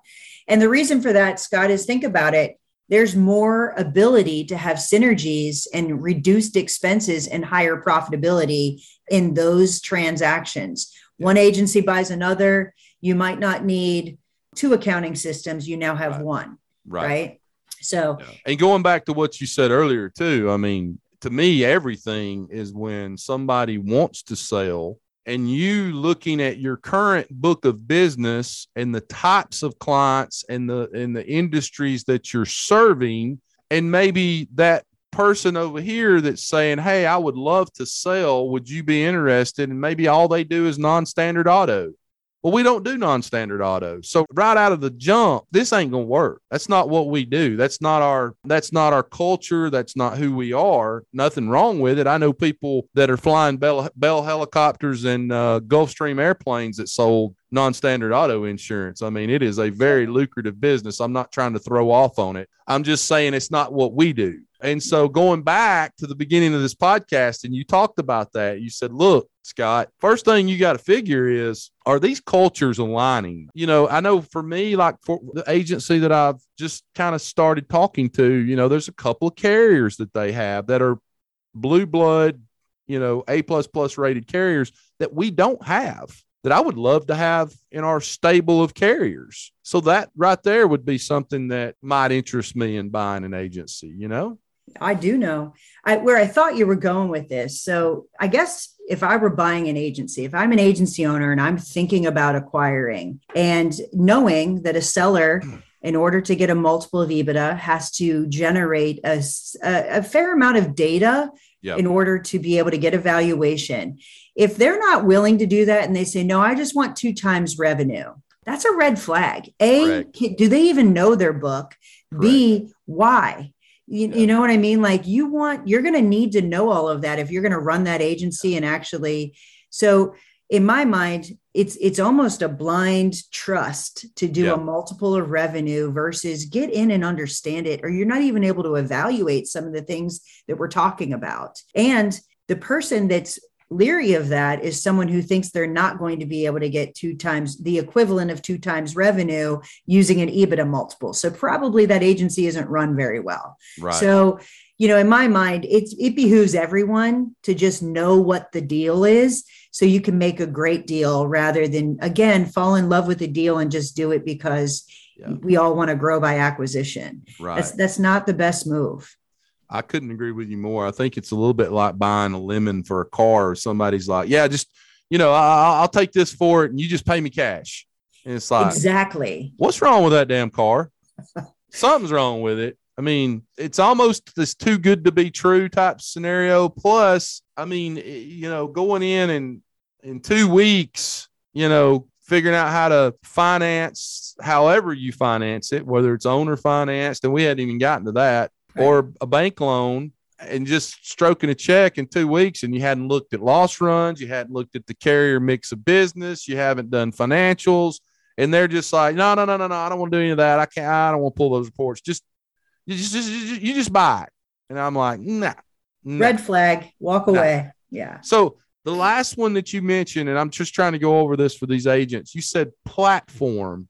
And the reason for that, Scott, is think about it. There's more ability to have synergies and reduced expenses and higher profitability in those transactions. One agency buys another. You might not need two accounting systems. You now have Right. one, Right. right? So, Yeah. And going back to what you said earlier, too, I mean, to me, everything is when somebody wants to sell and you looking at your current book of business and the types of clients and the and the industries that you're serving, and maybe that person over here that's saying, Hey, I would love to sell. Would you be interested? And maybe all they do is non-standard auto. Well, we don't do non-standard auto. So right out of the jump, this ain't gonna work. That's not what we do. That's not our that's not our culture. That's not who we are. Nothing wrong with it. I know people that are flying Bell, Bell helicopters and uh, Gulfstream airplanes that sold non-standard auto insurance. I mean, it is a very lucrative business. I'm not trying to throw off on it. I'm just saying it's not what we do. And so going back to the beginning of this podcast, and you talked about that, you said, look, Scott, first thing you got to figure is, are these cultures aligning? You know, I know for me, like for the agency that I've just kind of started talking to, you know, there's a couple of carriers that they have that are blue blood you know, A plus plus rated carriers that we don't have that I would love to have in our stable of carriers. So that right there would be something that might interest me in buying an agency, you know? I do know I, where I thought you were going with this. So I guess if I were buying an agency, if I'm an agency owner and I'm thinking about acquiring and knowing that a seller, in order to get a multiple of EBITDA, has to generate a, a, a fair amount of data yep. in order to be able to get a valuation. If they're not willing to do that and they say, no, I just want two times revenue, that's a red flag. A, do they even know their book? Correct. B, why? You, yeah. you know what I mean? Like you want, you're going to need to know all of that if you're going to run that agency and actually. So in my mind, it's it's almost a blind trust to do yeah. a multiple of revenue versus get in and understand it, or you're not even able to evaluate some of the things that we're talking about. And the person that's leery of that is someone who thinks they're not going to be able to get two times the equivalent of two times revenue using an EBITDA multiple. So probably that agency isn't run very well. Right. So, you know, in my mind, it's it behooves everyone to just know what the deal is so you can make a great deal rather than again fall in love with the deal and just do it because yeah. we all want to grow by acquisition. Right. That's that's not the best move. I couldn't agree with you more. I think it's a little bit like buying a lemon for a car. Or somebody's like, "Yeah, just you know, I, will take this for it, and you just pay me cash." And it's like, exactly. What's wrong with that damn car? Something's wrong with it. I mean, it's almost this too good to be true type scenario. Plus, I mean, eh, you know, going in and in two weeks, you know, figuring out how to finance however you finance it, whether it's owner financed, and we hadn't even gotten to that or a bank loan and just stroking a check in two weeks and you hadn't looked at loss runs, you hadn't looked at the carrier mix of business, you haven't done financials, and they're just like, no, no, no, no, no, I don't want to do any of that. I can't. I don't want to pull those reports. Just you just, just you just buy it. And I'm like, nah, nah red flag, walk nah. away. Yeah. So the last one that you mentioned, and I'm just trying to go over this for these agents. You said platform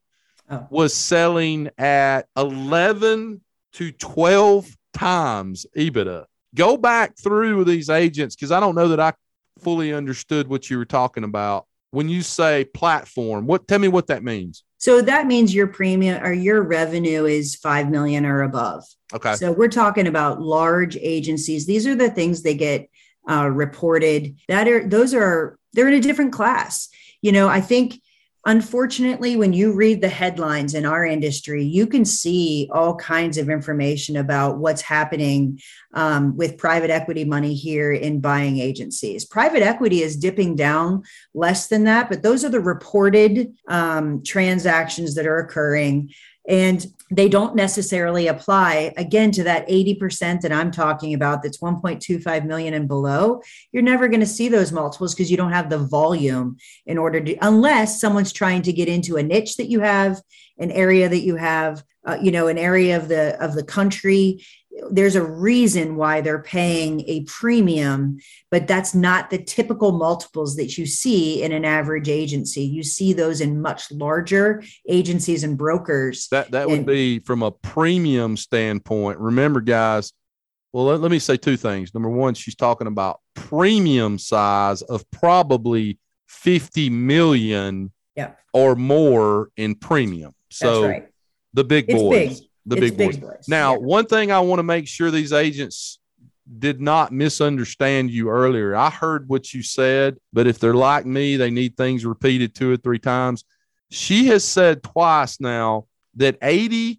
oh. was selling at 11 to 12 times EBITDA. Go back through these agents because I don't know that I fully understood what you were talking about when you say platform. What tell me what that means? So that means your premium or your revenue is 5 million or above. Okay. So we're talking about large agencies. These are the things they get uh, reported. That are those are they're in a different class. You know, I think unfortunately, when you read the headlines in our industry, you can see all kinds of information about what's happening um, with private equity money here in buying agencies. Private equity is dipping down less than that, but those are the reported um, transactions that are occurring. And they don't necessarily apply again to that 80% that I'm talking about that's 1.25 million and below. You're never going to see those multiples because you don't have the volume in order to, unless someone's trying to get into a niche that you have, an area that you have, uh, you know, an area of the of the country there's a reason why they're paying a premium, but that's not the typical multiples that you see in an average agency. You see those in much larger agencies and brokers. That that would and, be from a premium standpoint. Remember, guys. Well, let, let me say two things. Number one, she's talking about premium size of probably 50 million yeah. or more in premium. So right. the big boys. Big the big, big boys. boys. Now, yeah. one thing I want to make sure these agents did not misunderstand you earlier. I heard what you said, but if they're like me, they need things repeated two or three times. She has said twice now that 80%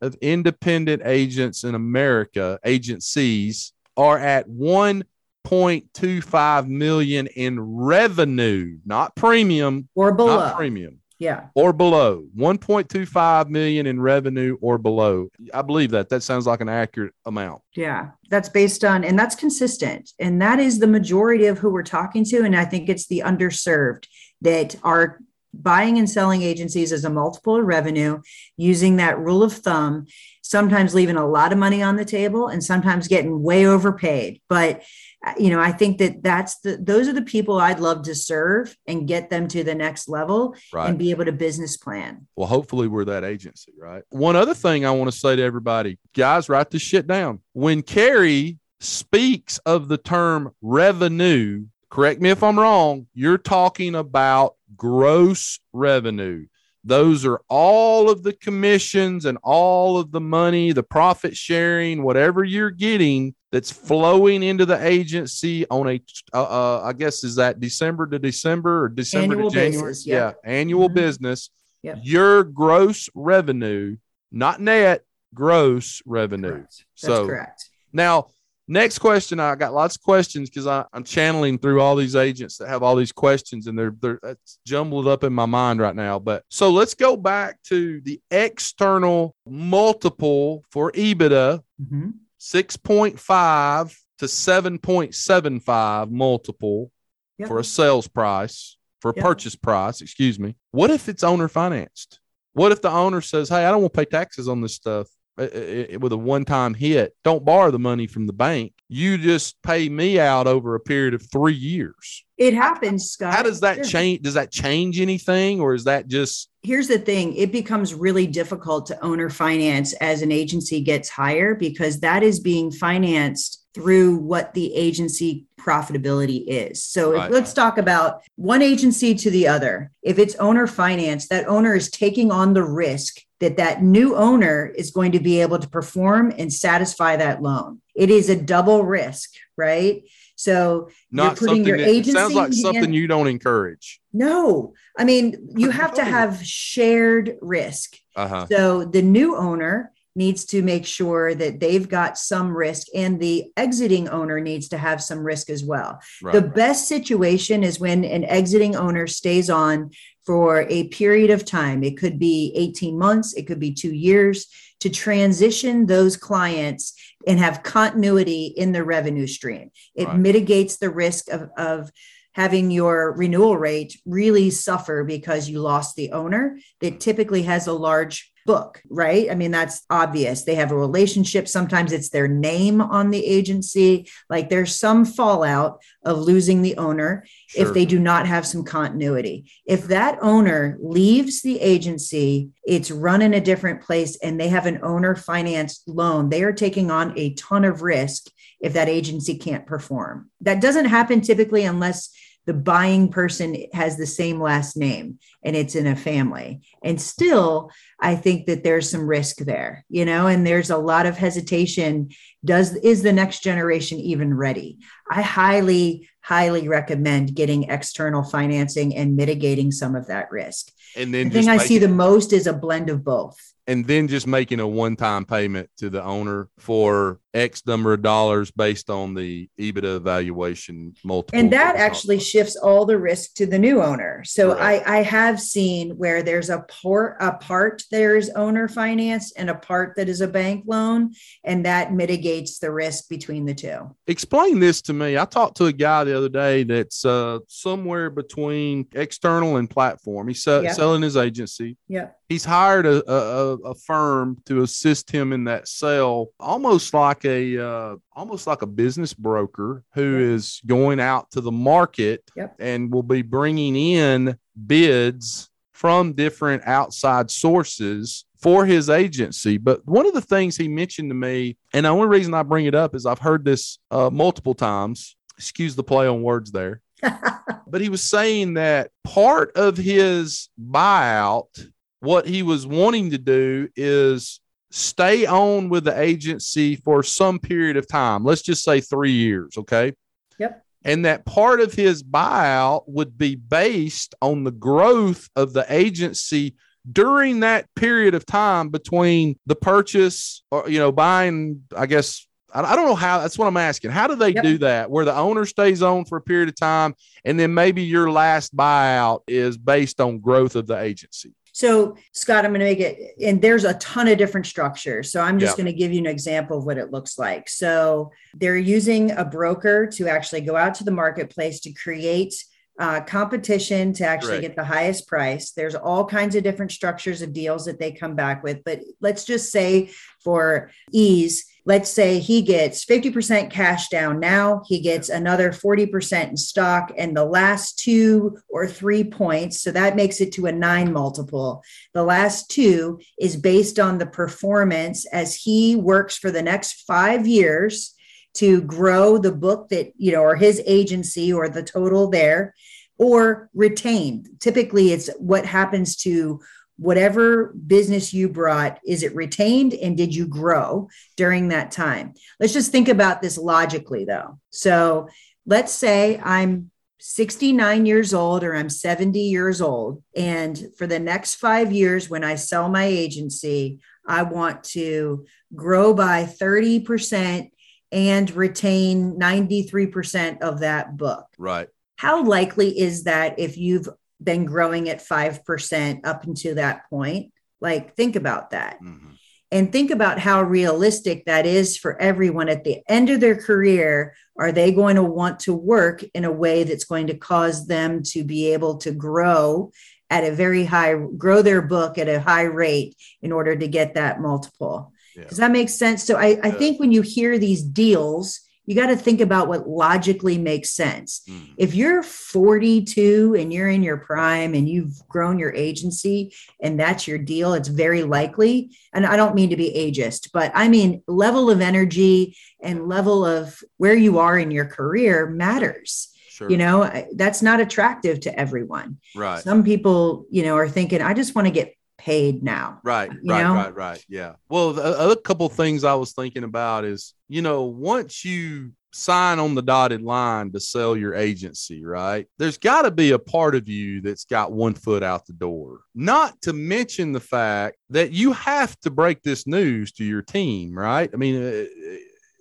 of independent agents in America, agencies, are at 1.25 million in revenue, not premium or below. Not premium yeah. Or below. 1.25 million in revenue or below. I believe that. That sounds like an accurate amount. Yeah. That's based on and that's consistent. And that is the majority of who we're talking to. And i think it's the underserved that are buying and selling agencies as a multiple of revenue using that rule of thumb sometimes leaving a lot of money on the table and sometimes getting way overpaid. But Uh, you know i think that that's the those are the people i'd love to serve and get them to the next level right. and be able to business plan well hopefully we're that agency right one other thing i want to say to everybody guys write this shit down when Carey speaks of the term revenue, correct me if I'm wrong, you're talking about gross revenue. Those are all of the commissions and all of the money, the profit sharing, whatever you're getting that's flowing into the agency on a, uh, uh, I guess, is that December to December or December annual to January? Yeah. yeah. annual mm-hmm. business. Yep. Your gross revenue, not net, gross revenue. Correct. That's so, correct. Now, next question. I got lots of questions because I'm channeling through all these agents that have all these questions and they're, they're jumbled up in my mind right now. But so let's go back to the external multiple for EBITDA. Mm-hmm 6.5 to 7.75 multiple yep. for a sales price, for a yep. purchase price, excuse me. What if it's owner financed? What if the owner says, Hey, I don't want to pay taxes on this stuff it, it, it, with a one time hit? Don't borrow the money from the bank. You just pay me out over a period of three years. It happens, Scott. How does that change? Does that change anything, or is that just here's the thing it becomes really difficult to owner finance as an agency gets higher because that is being financed through what the agency profitability is. So Right. if, let's talk about one agency to the other. If it's owner finance, that owner is taking on the risk that that new owner is going to be able to perform and satisfy that loan. It is a double risk, right? So not putting something your that it sounds agency like in- something you don't encourage? no, I mean, you have to have shared risk. Uh-huh. So the new owner needs to make sure that they've got some risk and the exiting owner needs to have some risk as well. Right. The best situation is when an exiting owner stays on for a period of time. It could be 18 months, it could be 2 years to transition those clients and have continuity in the revenue stream. It Right. mitigates the risk of of having your renewal rate really suffer because you lost the owner that typically has a large book, right? I mean, that's obvious. They have a relationship. Sometimes it's their name on the agency. Like there's some fallout of losing the owner Sure. if they do not have some continuity. If that owner leaves the agency, it's run in a different place and they have an owner financed loan, they are taking on a ton of risk if that agency can't perform. That doesn't happen typically unless the buying person has the same last name and it's in a family. And still, I think that there's some risk there, you know, and there's a lot of hesitation. Does is the next generation even ready? I highly, highly recommend getting external financing and mitigating some of that risk. and then The thing I see it- the most is a blend of both. and then just making a one-time payment to the owner for X number of dollars based on the EBITDA evaluation multiple. and that actually shifts all the risk to the new owner so Correct. i i have seen where there's a part a part there is owner finance and a part that is a bank loan and that mitigates the risk between the two explain this to me. I talked to a guy the other day that's uh, somewhere between external and platform. He's Yeah. selling his agency. yeah He's hired a, a, a- a firm to assist him in that sale, almost like a uh, almost like a business broker who Yeah. is going out to the market Yep. and will be bringing in bids from different outside sources for his agency. But one of the things he mentioned to me, and the only reason I bring it up is I've heard this uh, multiple times. Excuse the play on words there. but he was saying that part of his buyout, what he was wanting to do is stay on with the agency for some period of time. Let's just say three years. Okay. Yep. And that part of his buyout would be based on the growth of the agency during that period of time between the purchase or, you know, buying, I guess, I don't know how that's what I'm asking. How do they Yep. do that where the owner stays on for a period of time and then maybe your last buyout is based on growth of the agency? so scott i'm going to make it and there's a ton of different structures so i'm just Yeah. going to give you an example of what it looks like so they're using a broker to actually go out to the marketplace to create uh, competition to actually Correct. get the highest price. There's all kinds of different structures of deals that they come back with. But let's just say for ease, let's say he gets 50% cash down now, he gets another 40% in stock, and the last two or three points, so that makes it to a nine multiple. The last two is based on the performance as he works for the next five years to grow the book that, you know, or his agency or the total there, or retained. Typically, it's what happens to whatever business you brought, is it retained and did you grow during that time? Let's just think about this logically, though. So let's say I'm 69 years old or I'm 70 years old. And for the next five years, when I sell my agency, I want to grow by 30% and retain 93% of that book. Right. How likely is that if you've been growing at 5% up until that point? Like, think about that. Mm-hmm. And think about how realistic that is for everyone at the end of their career. Are they going to want to work in a way that's going to cause them to be able to grow at a very high, grow their book at a high rate in order to get that multiple? Yeah. Does that make sense? So I, I think when you hear these deals, you got to think about what logically makes sense. Mm. If you're 42 and you're in your prime and you've grown your agency and that's your deal, it's very likely. And I don't mean to be ageist, but I mean level of energy and level of where you are in your career matters. Sure. You know, that's not attractive to everyone. Right. Some people, you know, are thinking, I just want to get paid now. Right, right, know? right, right. Yeah. Well, a, other couple things I was thinking about is, you know, once you sign on the dotted line to sell your agency, right? There's got to be a part of you that's got one foot out the door. Not to mention the fact that you have to break this news to your team, right? I mean, uh,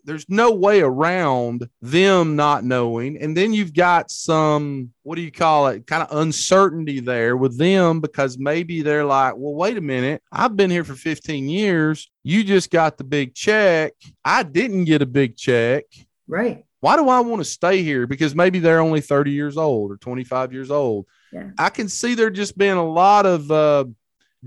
there's no way around them not knowing. And then you've got some, what do you call it, kind of uncertainty there with them because maybe they're like, well, wait a minute. I've been here for 15 years. You just got the big check. I didn't get a big check. Right. Why do I want to stay here? Because maybe they're only 30 years old or 25 years old. Yeah. I can see there just being a lot of uh,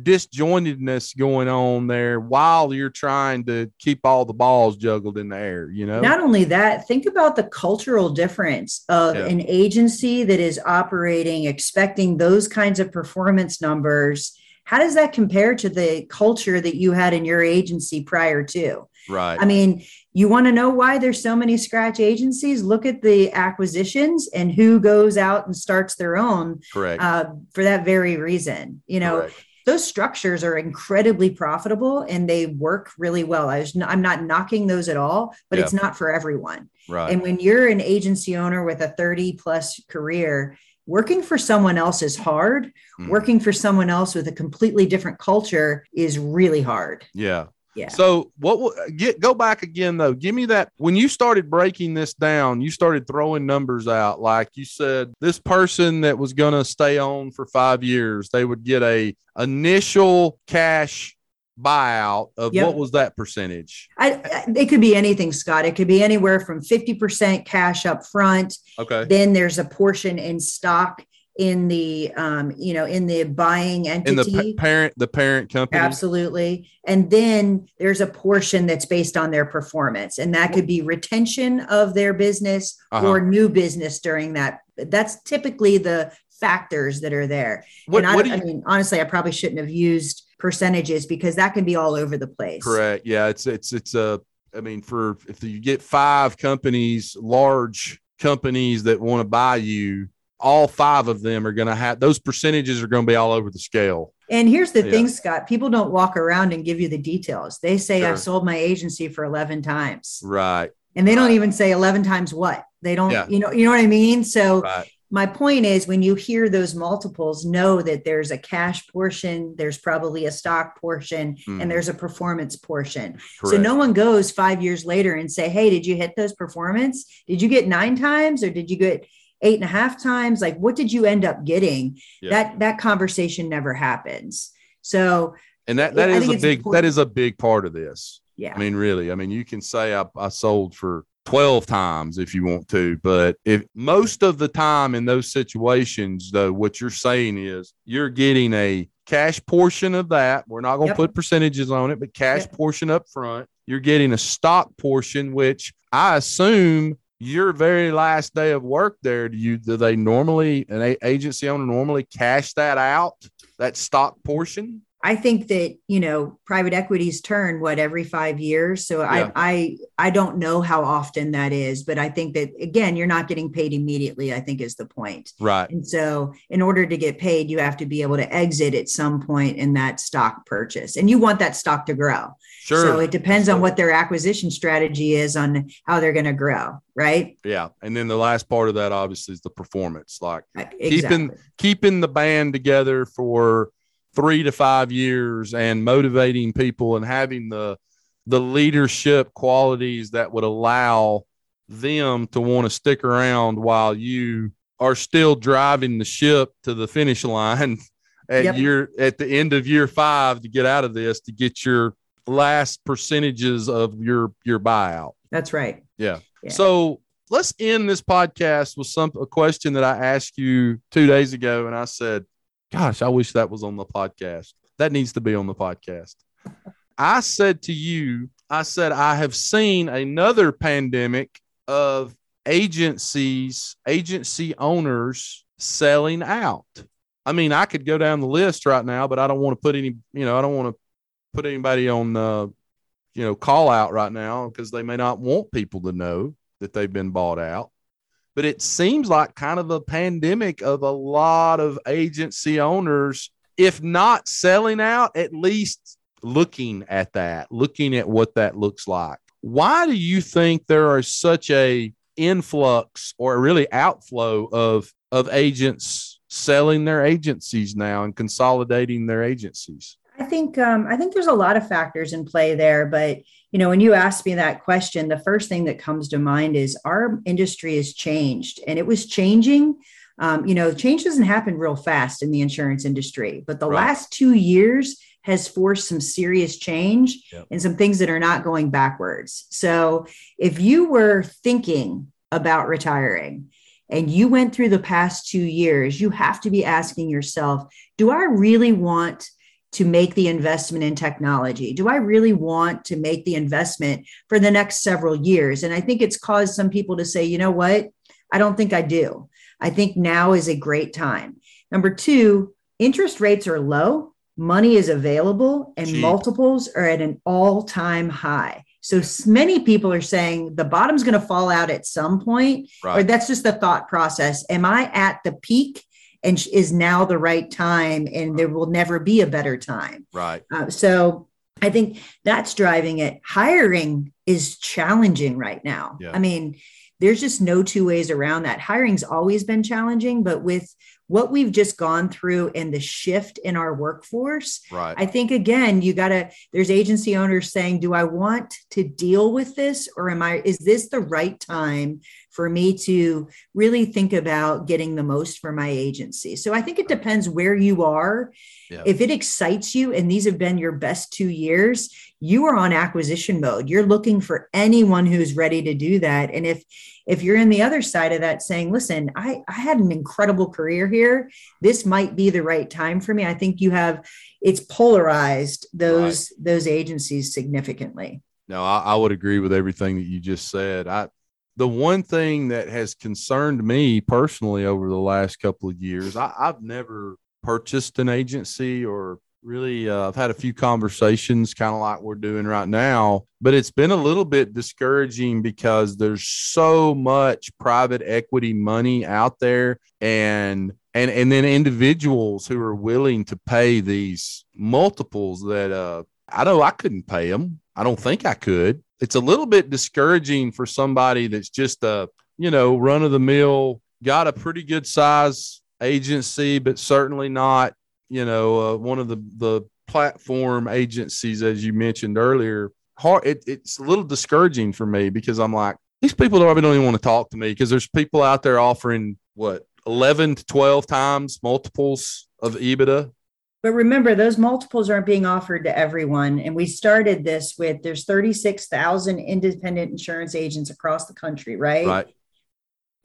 disjointedness going on there while you're trying to keep all the balls juggled in the air you know? Not only that think about the cultural difference of yeah. an agency that is operating expecting those kinds of performance numbers. How does that compare to the culture that you had in your agency prior to? Right. I mean you want to know why there's so many scratch agencies? Look at the acquisitions and who goes out and starts their own correct. uh, for that very reason you know? Correct those structures are incredibly profitable and they work really well. I I'm not knocking those at all, but yeah. it's not for everyone. Right. And when you're an agency owner with a 30 plus career, working for someone else is hard. Mm. Working for someone else with a completely different culture is really hard. Yeah. Yeah. So what get go back again though. Give me that when you started breaking this down, you started throwing numbers out. Like you said, this person that was gonna stay on for five years, they would get a initial cash buyout of yep. what was that percentage? I, I, it could be anything, Scott. It could be anywhere from 50% cash up front. Okay. Then there's a portion in stock in the um, you know in the buying entity in the parent the parent company? Absolutely. And then there's a portion that's based on their performance and that could be retention of their business uh-huh. or new business during that. That's typically the factors that are there. What, and I, you, I mean honestly i probably shouldn't have used percentages because that can be all over the place. Correct. Yeah it's it's it's a i mean for if you get five companies large companies that want to buy you all five of them are going to have those percentages are going to be all over the scale. And here's the yeah. thing, Scott people don't walk around and give you the details. They say, sure. I've sold my agency for 11 times. Right. And they right. don't even say 11 times what they don't, yeah. you know, you know what I mean? So, right. my point is when you hear those multiples, know that there's a cash portion, there's probably a stock portion, mm. and hmm. there's a performance portion. Correct. So, no one goes five years later and say, Hey, did you hit those performance? Did you get nine times or did you get eight and a half times like what did you end up getting yeah. that that conversation never happens so and that that is a big important. that is a big part of this yeah i mean really i mean you can say i, I sold for 12 times if you want to but if most of the time in those situations though what you're saying is you're getting a cash portion of that we're not going to yep. put percentages on it but cash yep. portion up front you're getting a stock portion which i assume your very last day of work there, do you do they normally an agency owner normally cash that out, that stock portion? I think that you know private equities turn what every five years. So Yeah. I I I don't know how often that is, but I think that again, you're not getting paid immediately. I think is the point. Right. And so, in order to get paid, you have to be able to exit at some point in that stock purchase, and you want that stock to grow. Sure. So it depends on what their acquisition strategy is on how they're going to grow, right? yeah. And then the last part of that obviously is the performance. Like Exactly. Keeping- keeping the band together for three to five years and motivating people and having the the leadership qualities that would allow them to want to stick around while you are still driving the ship to the finish line at Yep. year at the end of year five to get out of this to get your last percentages of your your buyout. That's right. Yeah. So let's end this podcast with some a question that I asked you two days ago, and I said, "Gosh, I wish that was on the podcast. That needs to be on the podcast." I said to you, I said I have seen another pandemic of agencies, agency owners selling out. I mean, I could go down the list right now, but I don't want to put any, you know, I don't want to put anybody on uh, you know, call out right now because they may not want people to know that they've been bought out. But it seems like kind of a pandemic of a lot of agency owners, if not selling out, at least looking at that, looking at what that looks like. Why do you think there is such a influx or really outflow of of agents selling their agencies now and consolidating their agencies? I think um, I think there's a lot of factors in play there, but you know, when you ask me that question, the first thing that comes to mind is our industry has changed, and it was changing. Um, you know, change doesn't happen real fast in the insurance industry, but the Right. last two years has forced some serious change Yep. and some things that are not going backwards. So, if you were thinking about retiring and you went through the past two years, you have to be asking yourself, do I really want to make the investment in technology? Do I really want to make the investment for the next several years? And I think it's caused some people to say, you know what? I don't think I do. I think now is a great time. Number two, interest rates are low, money is available, and Cheap. multiples are at an all time high. So many people are saying the bottom's going to fall out at some point, or Right. that's just the thought process. Am I at the peak? And is now the right time, and there will never be a better time. Right. Uh, so I think that's driving it. Hiring is challenging right now. Yeah. I mean, there's just no two ways around that. Hiring's always been challenging, but with what we've just gone through and the shift in our workforce, Right. I think again, you got to, there's agency owners saying, do I want to deal with this or am I, is this the right time for me to really think about getting the most for my agency? So I think it depends where you are. Yeah. If it excites you and these have been your best two years, you are on acquisition mode. You're looking for anyone who's ready to do that. And if, if you're in the other side of that saying, listen, I, I had an incredible career here. This might be the right time for me. I think you have it's polarized those those agencies significantly. No, I, I would agree with everything that you just said. I the one thing that has concerned me personally over the last couple of years, I, I've never purchased an agency or really uh, I've had a few conversations kind of like we're doing right now, but it's been a little bit discouraging because there's so much private equity money out there and and and then individuals who are willing to pay these multiples that uh I know I couldn't pay them. I don't think I could. It's a little bit discouraging for somebody that's just a, you know, run of the mill, got a pretty good size agency, but certainly not, you know, uh, one of the the platform agencies as you mentioned earlier. Hard, it, it's a little discouraging for me because I'm like, these people probably don't even want to talk to me because there's people out there offering what 11 to 12 times multiples of EBITDA. But remember, those multiples aren't being offered to everyone. And we started this with there's 36,000 independent insurance agents across the country, right? Right.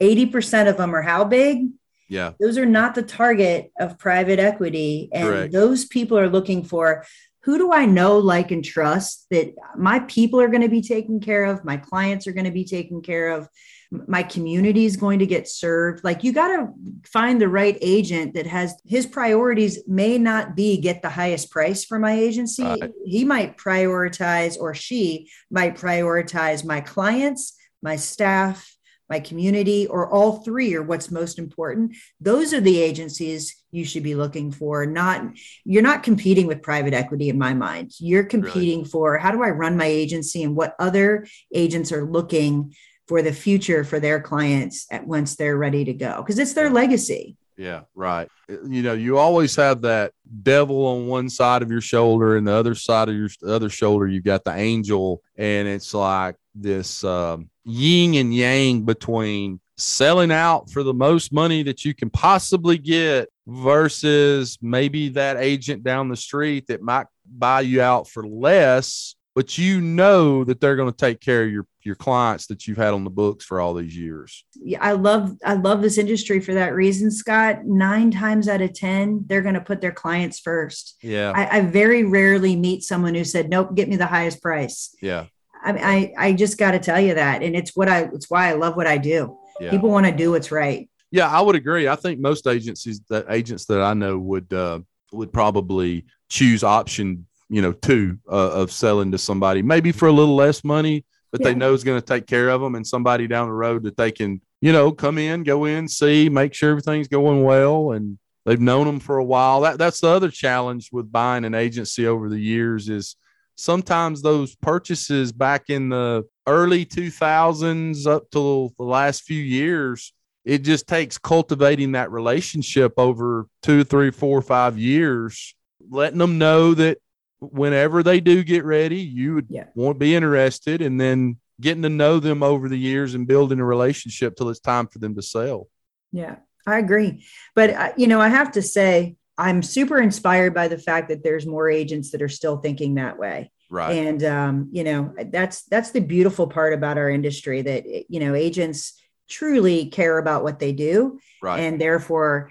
80% of them are how big? Yeah. Those are not the target of private equity. And Correct. those people are looking for who do I know, like, and trust that my people are going to be taken care of, my clients are going to be taken care of. My community is going to get served. Like you got to find the right agent that has his priorities may not be get the highest price for my agency. He might prioritize or she might prioritize my clients, my staff, my community, or all three are what's most important. Those are the agencies you should be looking for. Not you're not competing with private equity in my mind. You're competing really? for how do I run my agency and what other agents are looking for the future for their clients at once they're ready to go because it's their legacy. Yeah, right. You know, you always have that devil on one side of your shoulder, and the other side of your other shoulder, you've got the angel, and it's like this um, yin and yang between selling out for the most money that you can possibly get versus maybe that agent down the street that might buy you out for less but you know that they're going to take care of your your clients that you've had on the books for all these years. Yeah, I love I love this industry for that reason, Scott. Nine times out of ten, they're going to put their clients first. Yeah, I, I, very rarely meet someone who said, "Nope, get me the highest price." Yeah, I mean, I I just got to tell you that, and it's what I it's why I love what I do. Yeah. People want to do what's right. Yeah, I would agree. I think most agencies that agents that I know would uh, would probably choose option you know, two uh, of selling to somebody, maybe for a little less money, but yeah. they know is going to take care of them and somebody down the road that they can, you know, come in, go in, see, make sure everything's going well. And they've known them for a while. That that's the other challenge with buying an agency over the years is sometimes those purchases back in the early 2000s up to the last few years, it just takes cultivating that relationship over two, three, four, five years, letting them know that whenever they do get ready, you would yeah. won't be interested, and then getting to know them over the years and building a relationship till it's time for them to sell. Yeah, I agree. But uh, you know, I have to say, I'm super inspired by the fact that there's more agents that are still thinking that way. Right. And um, you know, that's that's the beautiful part about our industry that you know agents truly care about what they do, right. and therefore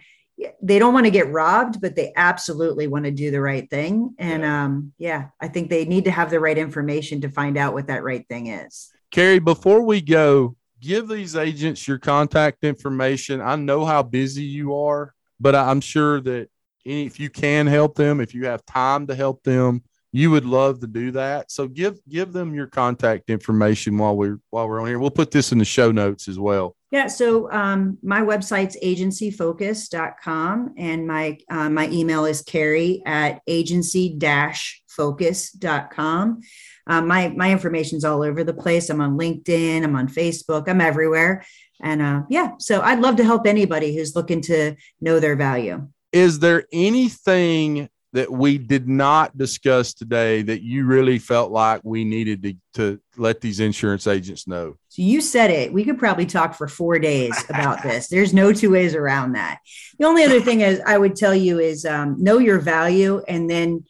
they don't want to get robbed, but they absolutely want to do the right thing. And yeah. um, yeah, I think they need to have the right information to find out what that right thing is. Carey, before we go, give these agents your contact information. I know how busy you are, but I'm sure that if you can help them, if you have time to help them, you would love to do that. So give give them your contact information while we're while we're on here. We'll put this in the show notes as well. Yeah, so um, my website's agencyfocus.com and my uh, my email is carey at agency-focus.com. Um, my my information's all over the place. I'm on LinkedIn, I'm on Facebook, I'm everywhere. And uh, yeah, so I'd love to help anybody who's looking to know their value. Is there anything that we did not discuss today that you really felt like we needed to, to let these insurance agents know? So you said it. We could probably talk for four days about this. There's no two ways around that. The only other thing is I would tell you is um, know your value and then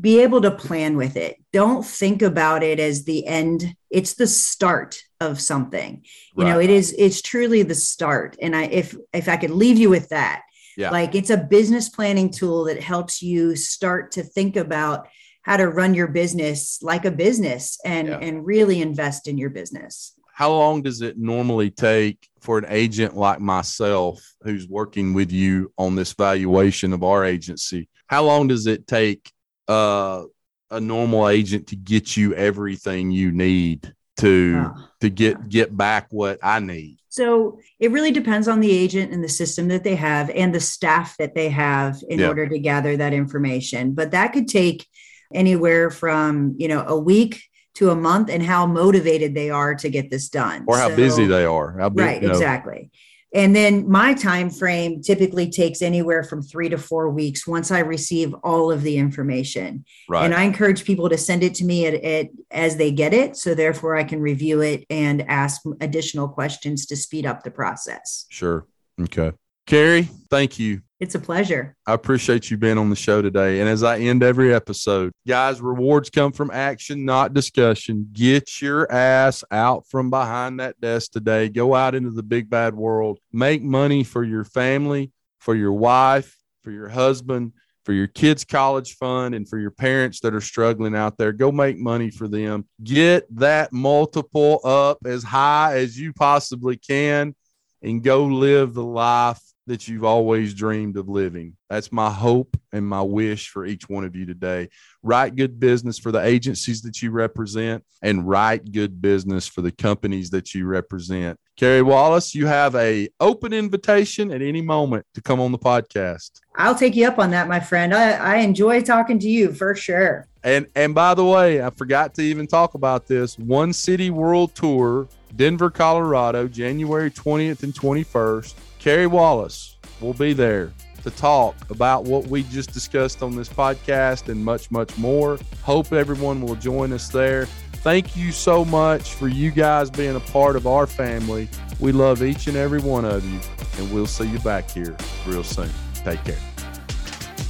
be able to plan with it. Don't think about it as the end. It's the start of something. You right. know, it is. It's truly the start. And I, if if I could leave you with that, yeah. Like it's a business planning tool that helps you start to think about how to run your business like a business and yeah. and really invest in your business. How long does it normally take for an agent like myself who's working with you on this valuation of our agency? How long does it take uh, a normal agent to get you everything you need to oh, to get yeah. get back what I need? So it really depends on the agent and the system that they have and the staff that they have in order to gather that information. But that could take anywhere from, you know, a week to a month and how motivated they are to get this done. Or how so, busy they are. Right, you know. exactly. And then my time frame typically takes anywhere from three to four weeks once I receive all of the information. Right. And I encourage people to send it to me at, at, as they get it. So therefore I can review it and ask additional questions to speed up the process. Sure. Okay. Carey, thank you. It's a pleasure. I appreciate you being on the show today. And as I end every episode, guys, rewards come from action, not discussion. Get your ass out from behind that desk today. Go out into the big bad world. Make money for your family, for your wife, for your husband, for your kids' college fund, and for your parents that are struggling out there. Go make money for them. Get that multiple up as high as you possibly can and go live the life that you've always dreamed of living. That's my hope and my wish for each one of you today. Write good business for the agencies that you represent and write good business for the companies that you represent. Carey Wallace, you have a open invitation at any moment to come on the podcast. I'll take you up on that, my friend. I, I enjoy talking to you for sure. And and by the way, I forgot to even talk about this. One City World Tour, Denver, Colorado, January 20th and 21st. Carey Wallace will be there to talk about what we just discussed on this podcast and much, much more. Hope everyone will join us there. Thank you so much for you guys being a part of our family. We love each and every one of you, and we'll see you back here real soon. Take care.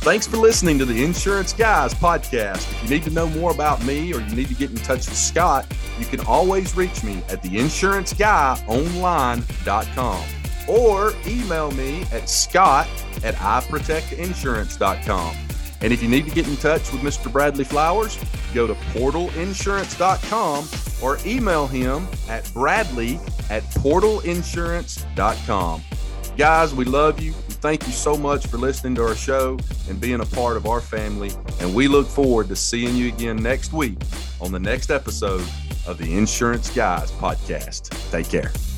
Thanks for listening to the Insurance Guys podcast. If you need to know more about me or you need to get in touch with Scott, you can always reach me at theinsuranceguy.online.com or email me at scott at iprotectinsurance.com. And if you need to get in touch with Mr. Bradley Flowers, go to portalinsurance.com or email him at bradley at portalinsurance.com. Guys, we love you. We thank you so much for listening to our show and being a part of our family. And we look forward to seeing you again next week on the next episode of the Insurance Guys podcast. Take care.